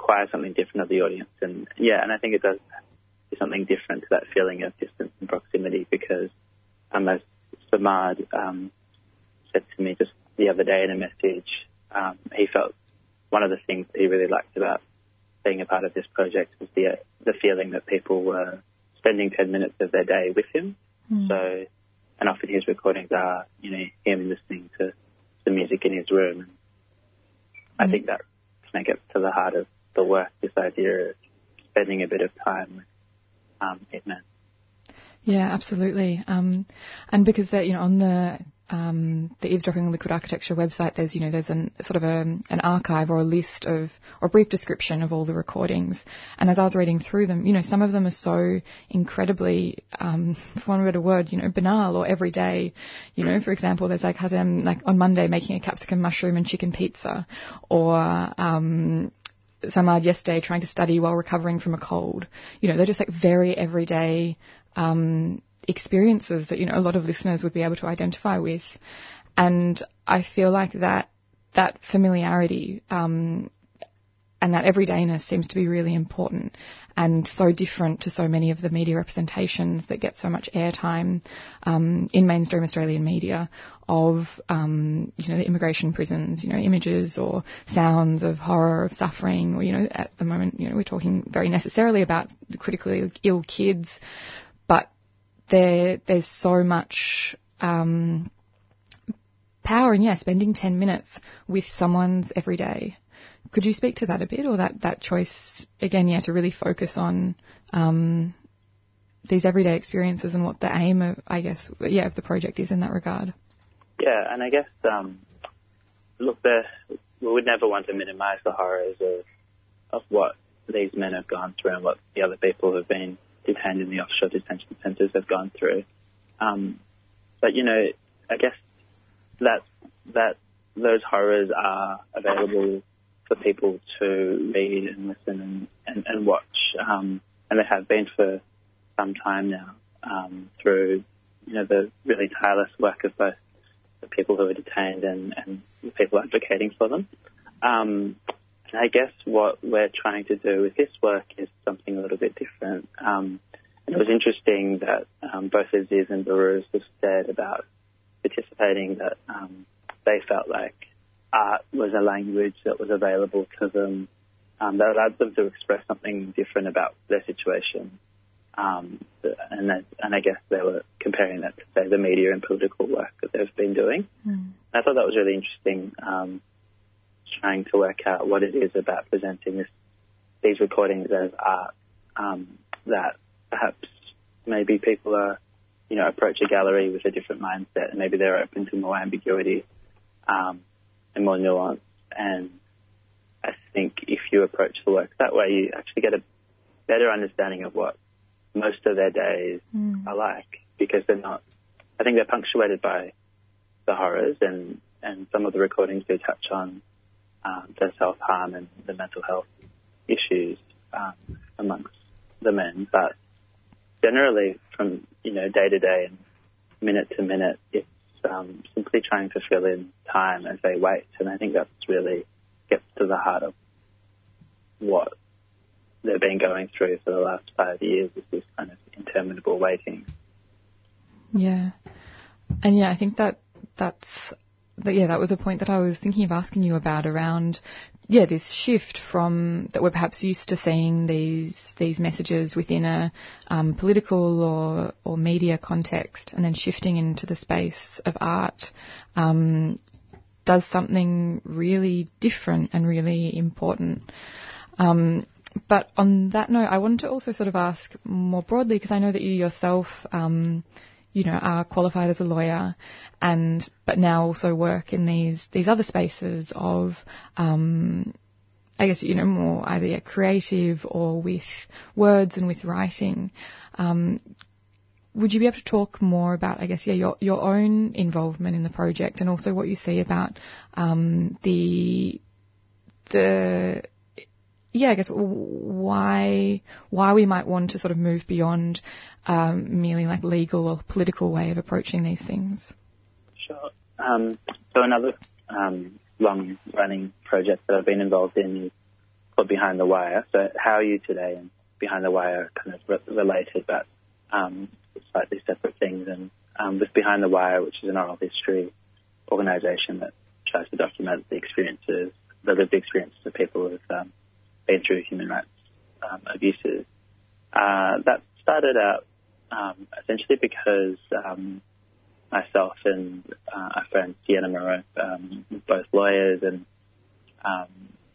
requires something different of the audience. And yeah, and I think it does do something different to that feeling of distance and proximity because, um, as Samad um, said to me just the other day in a message, um, he felt one of the things that he really liked about being a part of this project was the the feeling that people were spending 10 minutes of their day with him. Mm. So, and often his recordings are, you know, him listening to the music in his room. And I think that kind of gets to the heart of the work, this idea of spending a bit of time with um. Yeah, absolutely. Um, and because you know, on the um, the eavesdropping liquid architecture website, there's you know there's an sort of a, an archive or a list of or a brief description of all the recordings. And as I was reading through them, you know some of them are so incredibly, um, for one better word, you know banal or everyday. You know, for example, there's like Hazem like on Monday making a capsicum mushroom and chicken pizza, or um, Samad yesterday trying to study while recovering from a cold. You know, they're just like very everyday um, experiences that you know a lot of listeners would be able to identify with, and I feel like that that familiarity um, and that everydayness seems to be really important and so different to so many of the media representations that get so much airtime um, in mainstream Australian media of um, you know the immigration prisons, you know images or sounds of horror of suffering, or you know at the moment you know we're talking very necessarily about the critically ill kids, but there there's so much. Um, power and yeah, spending 10 minutes with someone's everyday could you speak to that a bit, or that, that choice again, yeah, to really focus on um, these everyday experiences and what the aim of, I guess, yeah, of the project is in that regard? Yeah, and I guess um, look, the, we would never want to minimise the horrors of of what these men have gone through and what the other people who have been detained in the offshore detention centres have gone through. Um, but you know, I guess that that those horrors are available for people to read and listen and, and, and watch. Um, and they have been for some time now um, through you know the really tireless work of both the people who are detained and, and the people advocating for them. Um, and I guess what we're trying to do with this work is something a little bit different. Um, and it was interesting that um, both Aziz and Behrouz have said about participating that um, they felt like art was a language that was available to them um, that allowed them to express something different about their situation. Um, and, that, and I guess they were comparing that to, say, the media and political work that they've been doing. Mm. I thought that was really interesting, um, trying to work out what it is about presenting this, these recordings as art um, that perhaps maybe people are, you know, approach a gallery with a different mindset and maybe they're open to more ambiguity. Um, and more nuanced. And I think if you approach the work that way, you actually get a better understanding of what most of their days mm. are like because they're not, I think they're punctuated by the horrors and, and some of the recordings do touch on um, the self-harm and the mental health issues um, amongst the men. But generally from, you know, day to day and minute to minute, it's um, simply trying to fill in time as they wait. And I think that's really gets to the heart of what they've been going through for the last five years is this kind of interminable waiting. Yeah. And yeah, I think that that's that, yeah, that was a point that I was thinking of asking you about around, yeah, this shift from that we're perhaps used to seeing these these messages within a um, political or or media context, and then shifting into the space of art. Um, does something really different and really important. Um, but on that note, I wanted to also sort of ask more broadly because I know that you yourself um, you know, are qualified as a lawyer and but now also work in these these other spaces of um, I guess you know more either creative or with words and with writing. Um, would you be able to talk more about, I guess, yeah, your your own involvement in the project and also what you see about um, the the yeah, I guess why why we might want to sort of move beyond um, merely like legal or political way of approaching these things. Sure. Um, so another um, long-running project that I've been involved in is called Behind the Wire. So how are you today? And Behind the Wire kind of re- related, but um, slightly separate things. And um, with Behind the Wire, which is an oral history organisation that tries to document the experiences, the lived experiences of people who've um, been through human rights um, abuses. Uh, that started out um, essentially because um, myself and uh, our friend Sienna Moreau, um, both lawyers, and um,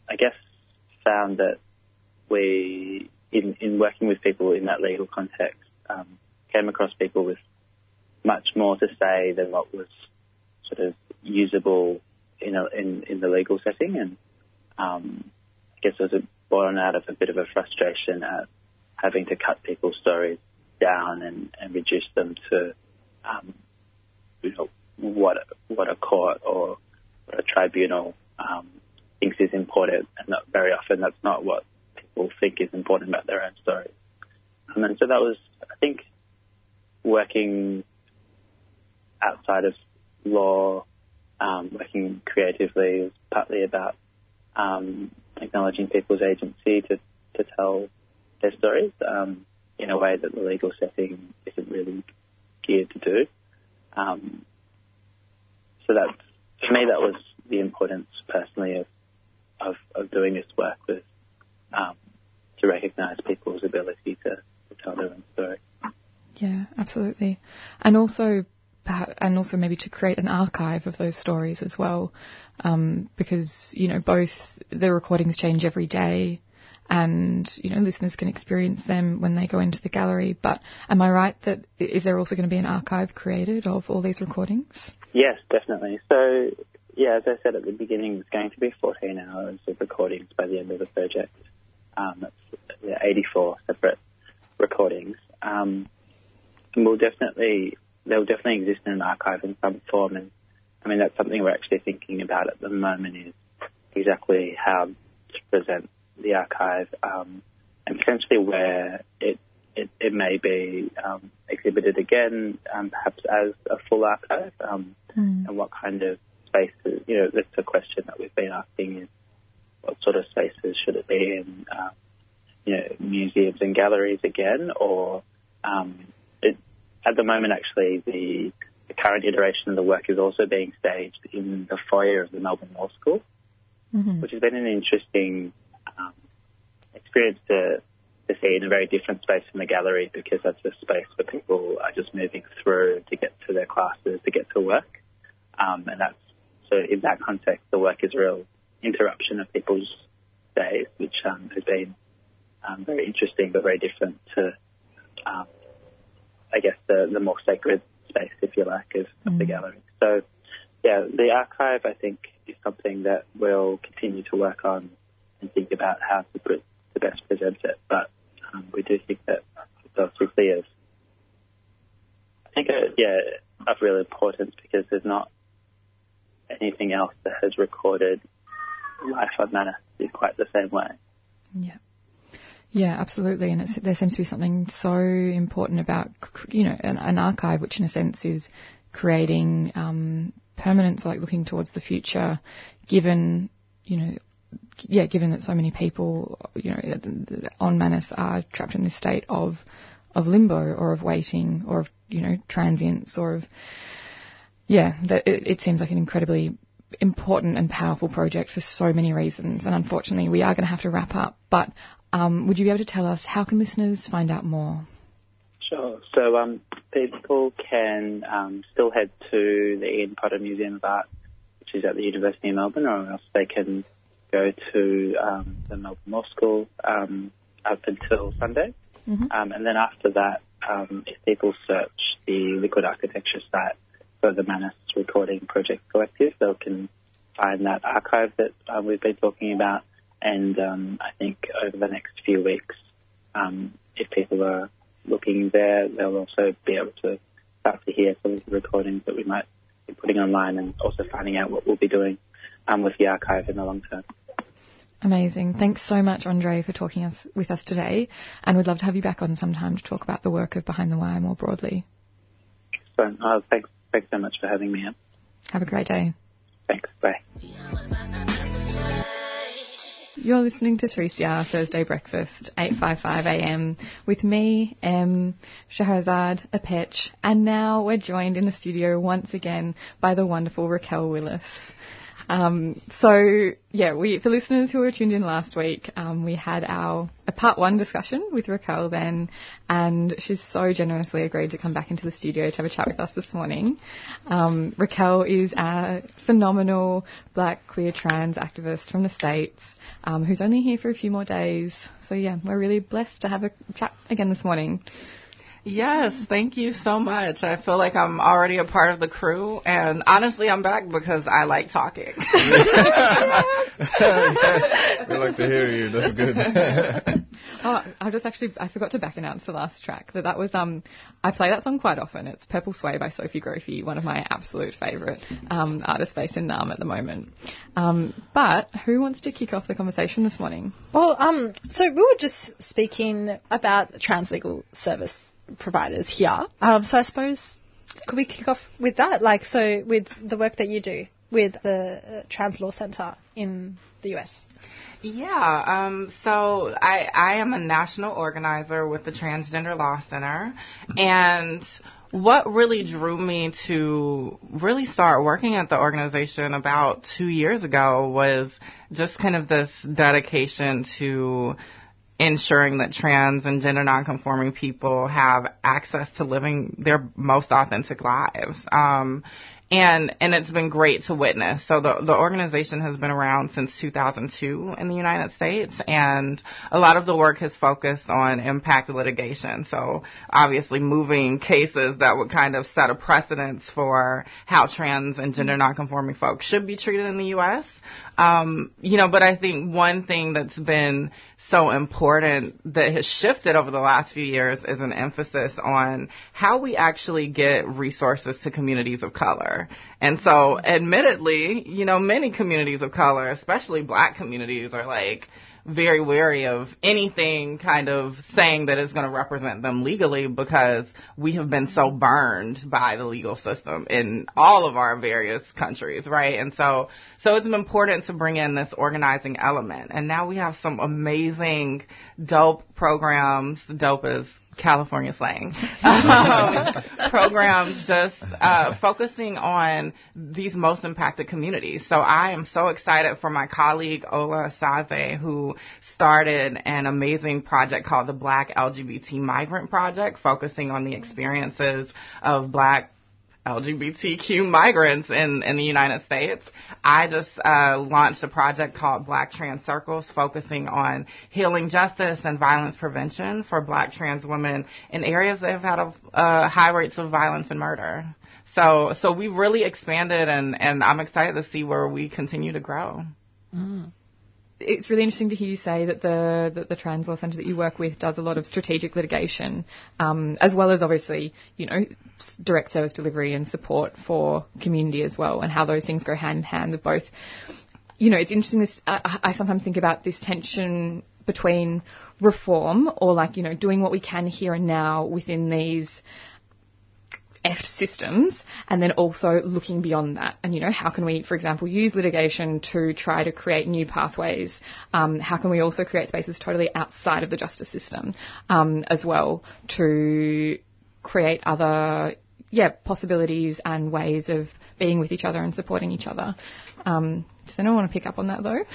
I guess found that we, in, in working with people in that legal context, um, came across people with much more to say than what was sort of usable in, a, in, in the legal setting, and um, I guess it was born out of a bit of a frustration at having to cut people's stories down and, and reduce them to um, you know, what what a court or a tribunal um, thinks is important, and not very often that's not what people think is important about their own story. Um, and so that was, I think, working outside of law, um, working creatively was partly about um, acknowledging people's agency to, to tell their stories um, in a way that the legal setting isn't really geared to do. Um, so that, for me, that was the importance personally of, of, of doing this work was um, to recognise people's ability to, to tell their own story. Yeah, absolutely. And also, and also maybe to create an archive of those stories as well, um, because you know both the recordings change every day, and you know listeners can experience them when they go into the gallery. But am I right that is there also going to be an archive created of all these recordings? Yes, definitely. So yeah, as I said at the beginning, it's going to be 14 hours of recordings by the end of the project. Um, that's 84 separate recordings. Um, and we'll definitely they'll definitely exist in an archive in some form. And I mean, that's something we're actually thinking about at the moment is exactly how to present the archive um, and potentially where it it, it may be um, exhibited again, um, perhaps as a full archive, mm. and what kind of spaces. You know, that's a question that we've been asking: is what sort of spaces should it be in? Uh, you know, museums and galleries again, or um, at the moment, actually, the, the, current iteration of the work is also being staged in the foyer of the Melbourne Law School, mm-hmm. which has been an interesting um, experience to, to see in a very different space from the gallery because that's a space where people are just moving through to get to their classes, to get to work. Um, and that's so in that context, the work is a real interruption of people's days, which um, has been um, very interesting but very different to um, I guess, the, the more sacred space, if you like, of, mm. of the mm. gallery. So, yeah, the archive, I think, is something that we'll continue to work on and think about how to, put, to best present it. But um, we do think that those is, I think, uh, yeah, of real importance because there's not anything else that has recorded life on Manus in quite the same way. Yeah. Yeah, absolutely. And there seems to be something so important about, you know, an, an archive, which in a sense is creating um, permanence, like looking towards the future, given, you know, yeah, given that so many people, you know, on Manus are trapped in this state of of limbo or of waiting or of you know transience or of yeah, that it, it seems like an incredibly important and powerful project for so many reasons. And unfortunately, we are going to have to wrap up. But um, would you be able to tell us how can listeners find out more? Sure. So um, people can um, still head to the Ian Potter Museum of Art, which is at the University of Melbourne, or else they can go to um, the Melbourne Law School um, up until Sunday. Mm-hmm. Um, and then after that, if people search the Liquid Architecture site for the Manus Recording Project Collective, they can find that archive that uh, we've been talking about and um, I think over the next few weeks, um, if people are looking there, they'll also be able to start to hear some of the recordings that we might be putting online and also finding out what we'll be doing um, with the archive in the long term. Amazing. Thanks so much, Andre, for talking us, with us today. And we'd love to have you back on sometime to talk about the work of Behind the Wire more broadly. So, uh, thanks, thanks so much for having me. Have a great day. Thanks. Bye. You're listening to 3CR Thursday Breakfast, 8.55am, with me, Em, Shahrazad, Apetch, and now we're joined in the studio once again by the wonderful Raquel Willis. Um, so, yeah, we, for listeners who were tuned in last week, um, we had our a part one discussion with Raquel then, and she's so generously agreed to come back into the studio to have a chat with us this morning. Um, Raquel is a phenomenal black queer trans activist from the States um, who's only here for a few more days. So, yeah, we're really blessed to have a chat again this morning. Yes, thank you so much. I feel like I'm already a part of the crew, and honestly, I'm back because I like talking. we like to hear you. That's good. oh, I just actually I forgot to back announce the last track. That that was um I play that song quite often. It's Purple Sway by Sophie Grophy, one of my absolute favourite um, artists based in Naarm at the moment. Um, but who wants to kick off the conversation this morning? Well, um, so we were just speaking about translegal service providers here. Um, so I suppose could we kick off with that? Like, so with the work that you do with the uh, Trans Law Center in the US. Yeah, um, so I, I am a national organizer with the Transgender Law Center, and what really drew me to really start working at the organization about two years ago was just kind of this dedication to ensuring that trans and gender nonconforming people have access to living their most authentic lives. Um, and and it's been great to witness. So the the organization has been around since 2002 in the United States, and a lot of the work has focused on impact litigation. So obviously, moving cases that would kind of set a precedence for how trans and gender nonconforming folks should be treated in the U.S. Um, you know, but I think one thing that's been so important that has shifted over the last few years is an emphasis on how we actually get resources to communities of color. And so, admittedly, you know, many communities of color, especially black communities, are like, very wary of anything kind of saying that is going to represent them legally because we have been so burned by the legal system in all of our various countries, right? And so, so it's important to bring in this organizing element. And now we have some amazing, dope programs. The dope is California slang um, programs just uh, focusing on these most impacted communities. So I am so excited for my colleague Ola Osaze who started an amazing project called the Black LGBT Migrant Project focusing on the experiences of black LGBTQ migrants in, in the United States. I just uh, launched a project called Black Trans Circles focusing on healing justice and violence prevention for black trans women in areas that have had a, uh, high rates of violence and murder. So, so we've really expanded and, and I'm excited to see where we continue to grow. Mm it's really interesting to hear you say that the, that the Trans Law Centre that you work with does a lot of strategic litigation, um, as well as obviously, you know, direct service delivery and support for community as well, and how those things go hand in hand of both. You know, it's interesting. This I, I sometimes think about this tension between reform or like you know doing what we can here and now within these effed systems and then also looking beyond that. And, you know, how can we, for example, use litigation to try to create new pathways? Um, how can we also create spaces totally outside of the justice system um, as well to create other, yeah, possibilities and ways of being with each other and supporting each other? Um, does anyone want to pick up on that though?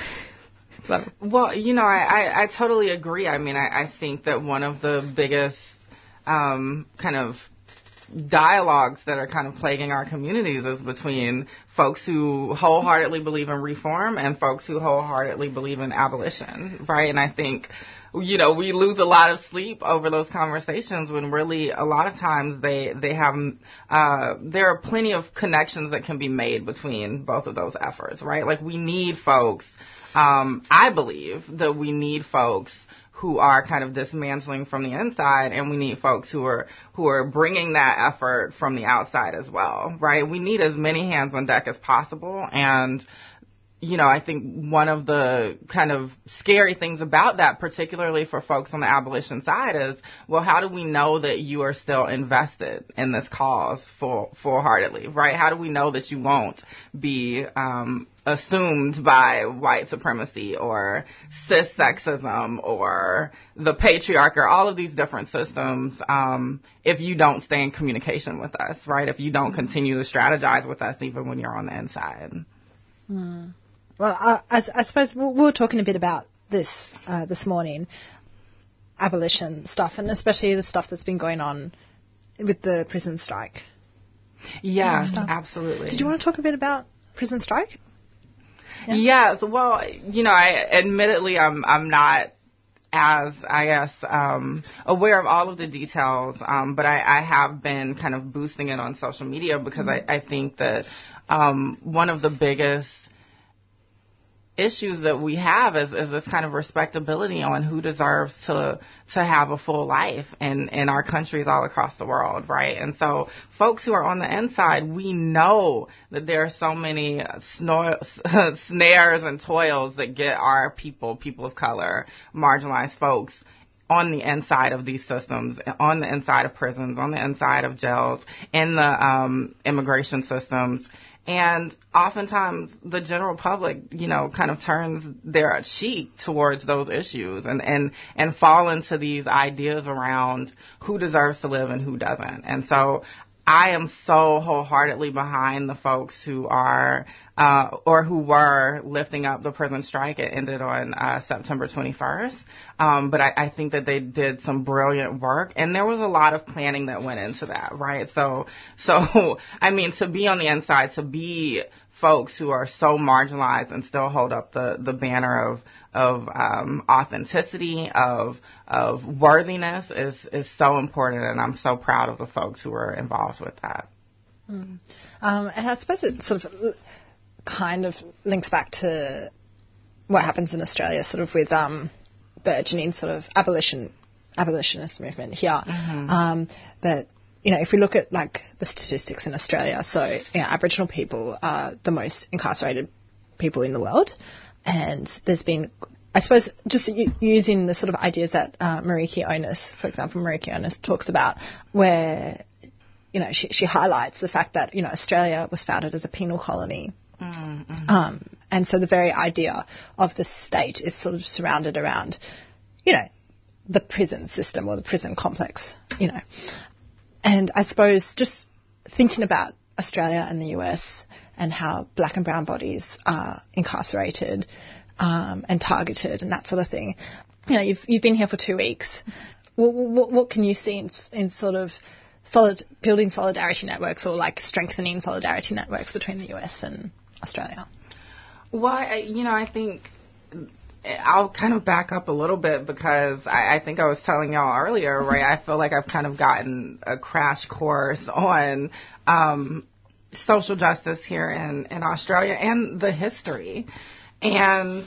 Well, you know, I, I, I totally agree. I mean, I, I think that one of the biggest um, kind of dialogues that are kind of plaguing our communities is between folks who wholeheartedly believe in reform and folks who wholeheartedly believe in abolition, right? And I think you know, we lose a lot of sleep over those conversations when really a lot of times they they have uh, there are plenty of connections that can be made between both of those efforts, right? Like we need folks. Um, I believe that we need folks who are kind of dismantling from the inside, and we need folks who are who are bringing that effort from the outside as well, right? We need as many hands on deck as possible, and you know, I think one of the kind of scary things about that, particularly for folks on the abolition side, is well, how do we know that you are still invested in this cause full full heartedly, right? How do we know that you won't be um, assumed by white supremacy or cis sexism or the patriarchy or all of these different systems um, if you don't stay in communication with us, right? If you don't continue to strategize with us even when you're on the inside. Hmm. Well, I, I, I suppose we were talking a bit about this uh, this morning, abolition stuff, and especially the stuff that's been going on with the prison strike. Yeah, absolutely. Did you want to talk a bit about prison strike? Yeah. yeah well, you know, I admittedly I'm I'm not as I guess um, aware of all of the details, um, but I, I have been kind of boosting it on social media because mm-hmm. I, I think that um, one of the biggest issues that we have is, is this kind of respectability on who deserves to to have a full life in in our countries all across the world, right? And so, folks who are on the inside, we know that there are so many snares and toils that get our people, people of color, marginalized folks on the inside of these systems, on the inside of prisons, on the inside of jails, in the um, immigration systems. And oftentimes the general public, you know, kind of turns their cheek towards those issues and, and, and fall into these ideas around who deserves to live and who doesn't. And so I am so wholeheartedly behind the folks who are uh, or who were lifting up the prison strike. It ended on uh, September 21st, um, but I, I think that they did some brilliant work, and there was a lot of planning that went into that, right? So, so I mean, to be on the inside, to be folks who are so marginalized and still hold up the, the banner of of um, authenticity, of of worthiness is is so important, and I'm so proud of the folks who are involved with that. Mm. Um, and I suppose it sort of kind of links back to what happens in Australia, sort of with um, burgeoning sort of abolition abolitionist movement here. Mm-hmm. Um, but you know, if we look at like the statistics in Australia, so you know, Aboriginal people are the most incarcerated people in the world, and there's been, I suppose, just using the sort of ideas that uh, Meriki Onus, for example, Meriki Onus talks about, where you know she, she highlights the fact that you know Australia was founded as a penal colony. Mm-hmm. Um, and so the very idea of the state is sort of surrounded around, you know, the prison system or the prison complex, you know. And I suppose just thinking about Australia and the US and how black and brown bodies are incarcerated um, and targeted and that sort of thing. You know, you've, you've been here for two weeks. What, what, what can you see in, in sort of solid, building solidarity networks or like strengthening solidarity networks between the US and Australia? Well, you know, I think I'll kind of back up a little bit because I, I think I was telling y'all earlier, right? I feel like I've kind of gotten a crash course on um, social justice here in, in Australia and the history. And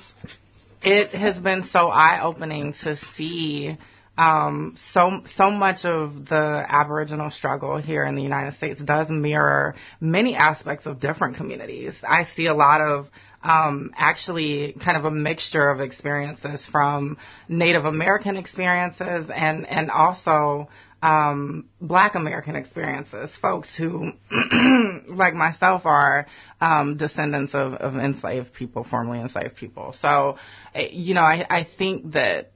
it has been so eye opening to see um, so so much of the Aboriginal struggle here in the United States does mirror many aspects of different communities. I see a lot of um, actually kind of a mixture of experiences from Native American experiences and and also um, Black American experiences. Folks who, like myself, are um, descendants of, of enslaved people, formerly enslaved people. So, eh, you know, I, I think that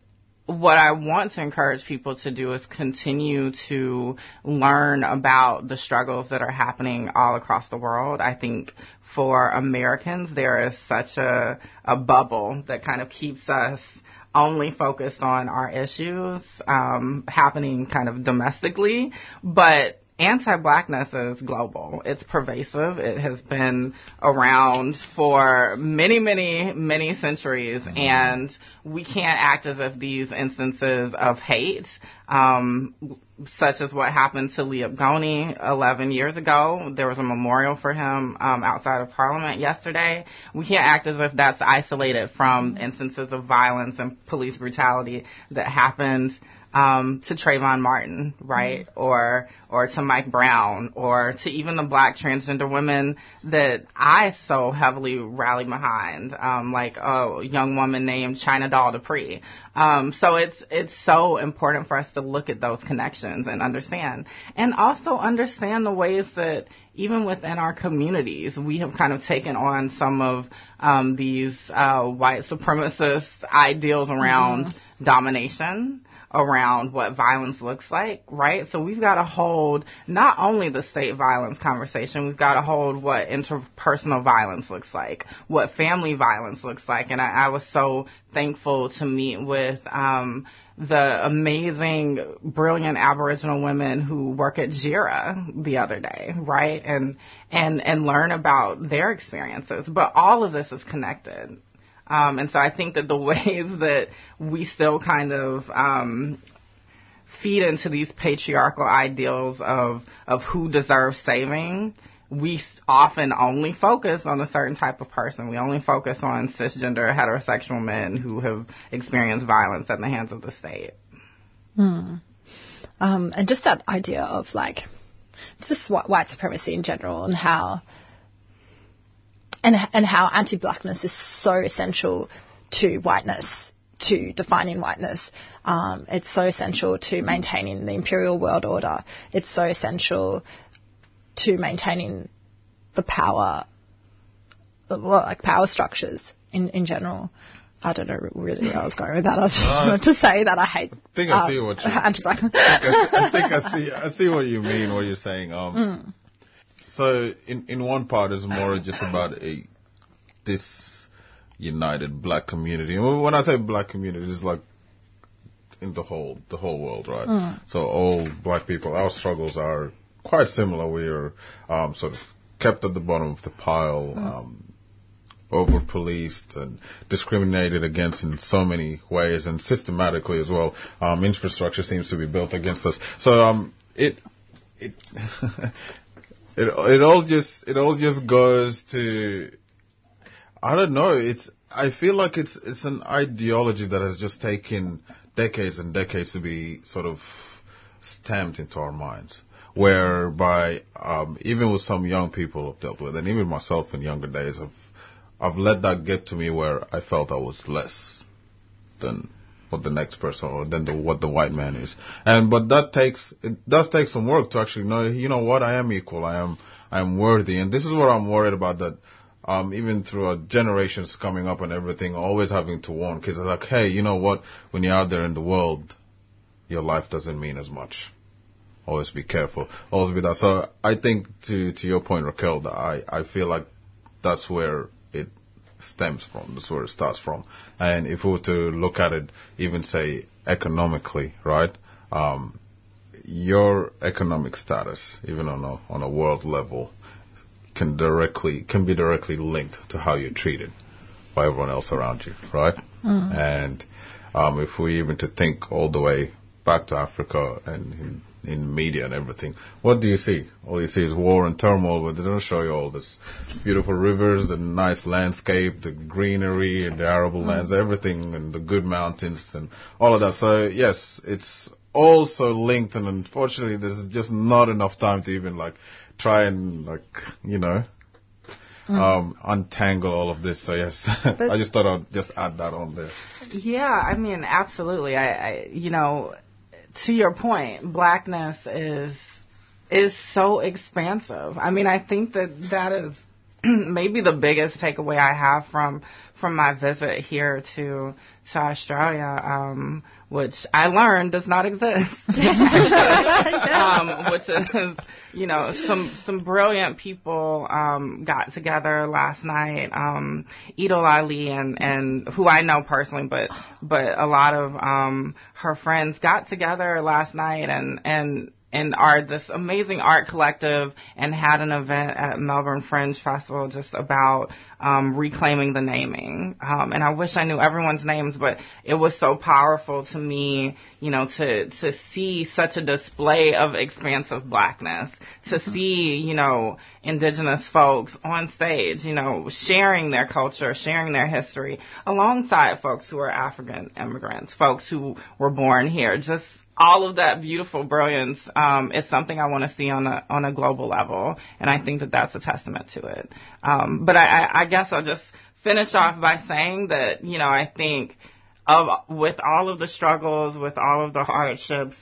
what I want to encourage people to do is continue to learn about the struggles that are happening all across the world. I think for Americans, there is such a, a bubble that kind of keeps us only focused on our issues um, happening kind of domestically, but anti-blackness is global. It's pervasive. It has been around for many, many, many centuries, and we can't act as if these instances of hate um, such as what happened to Liep Gony 11 years ago. There was a memorial for him um, outside of Parliament yesterday. We can't act as if that's isolated from instances of violence and police brutality that happened um, to Trayvon Martin, right, mm-hmm. or or to Mike Brown, or to even the black transgender women that I so heavily rally behind, um, like a young woman named Chyna Doll Dupree. Um, so it's it's so important for us to look at those connections and understand, and also understand the ways that even within our communities, we have kind of taken on some of um, these uh, white supremacist ideals around mm-hmm. domination around what violence looks like, right? So we've got to hold not only the state violence conversation, we've got to hold what interpersonal violence looks like, what family violence looks like. And I, I was so thankful to meet with, um, the amazing, brilliant Aboriginal women who work at Djirra the other day, right? And, and, and learn about their experiences. But all of this is connected. Um, and so I think that the ways that we still kind of um, feed into these patriarchal ideals of of who deserves saving, we often only focus on a certain type of person. We only focus on cisgender heterosexual men who have experienced violence at the hands of the state. Hmm. Um, and just that idea of like, just white supremacy in general and how and and how anti-blackness is so essential to whiteness, to defining whiteness. Um, it's so essential to maintaining the imperial world order. It's so essential to maintaining the power, well, like power structures in in general. I don't know really where I was going with that. I was just uh, to say that I hate. I think I see what you. Anti-blackness. I think I, I think I see. I see what you mean. What you're saying. Um, mm. So in in one part it's more just about a this united black community. And when I say black community, it's like in the whole the whole world, right? Mm. So all black people, our struggles are quite similar. We are um, sort of kept at the bottom of the pile. Mm. Um, over policed and discriminated against in so many ways and systematically as well. Um, infrastructure seems to be built against us. So um, it it it it all just it all just goes to I don't know. It's I feel like it's it's an ideology that has just taken decades and decades to be sort of stamped into our minds. Whereby um, even with some young people I've dealt with, and even myself in younger days, I've I've let that get to me where I felt I was less than what the next person or than the, what the white man is. And but that takes it does take some work to actually know. You know what? I am equal. I am I am worthy. And this is what I'm worried about. That um, even through our generations coming up and everything, always having to warn kids like, hey, you know what? When you're out there in the world, your life doesn't mean as much. Always be careful. Always be that. So I think to to your point, Raquel, that I I feel like that's where stems from. That's where it starts from. And if we were to look at it, even say economically, right? Um, your economic status, even on a on a world level, can directly can be directly linked to how you're treated by everyone else around you, right? Mm. And um, if we even to think all the way back to Africa and in, media and everything, what do you see? All you see is war and turmoil, but they don't show you all this beautiful rivers, the nice landscape, the greenery, and the arable mm. lands, everything, and the good mountains and all of that. So yes, it's also linked, and unfortunately, there's just not enough time to even like try and like you know mm. um, untangle all of this. So yes, I just thought I'd just add that on there. Yeah, I mean, absolutely. I, I, you know, to your point, blackness is is so expansive. I mean, I think that that is maybe the biggest takeaway I have from from my visit here to to Australia, um, which I learned does not exist. um, which is, you know, some some brilliant people um, got together last night. Um, Edel Ali and and who I know personally, but but a lot of um, her friends got together last night and and and are this amazing art collective and had an event at Melbourne Fringe Festival just about um, reclaiming the naming. Um, and I wish I knew everyone's names, but it was so powerful to me, you know, to to see such a display of expansive blackness, to mm-hmm. see, you know, indigenous folks on stage, you know, sharing their culture, sharing their history, alongside folks who are African immigrants, folks who were born here, just all of that beautiful brilliance um, is something I want to see on a on a global level, and I think that that's a testament to it. Um, but I, I, I guess I'll just finish off by saying that you know I think of with all of the struggles, with all of the hardships,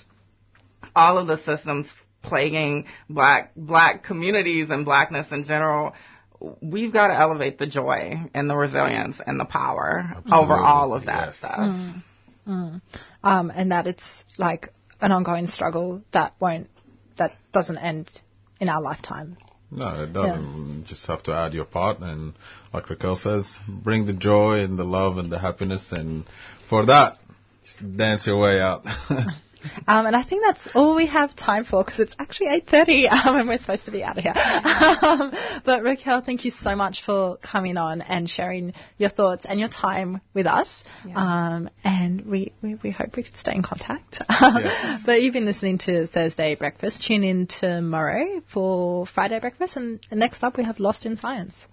all of the systems plaguing black black communities and blackness in general we've got to elevate the joy and the resilience and the power Absolutely. over all of that yes. stuff. Mm. Mm. Um, and that it's like an ongoing struggle that won't, that doesn't end in our lifetime. No, it doesn't. Yeah. You just have to add your part, and like Raquel says, bring the joy and the love and the happiness, and for that, just dance your way out. Um, and I think that's all we have time for because it's actually 8.30 um, and we're supposed to be out of here. Um, but Raquel, thank you so much for coming on and sharing your thoughts and your time with us. Yeah. Um, and we, we, we, hope we could stay in contact. Yeah. but you've been listening to Thursday Breakfast. Tune in tomorrow for Friday Breakfast. And next up we have Lost in Science.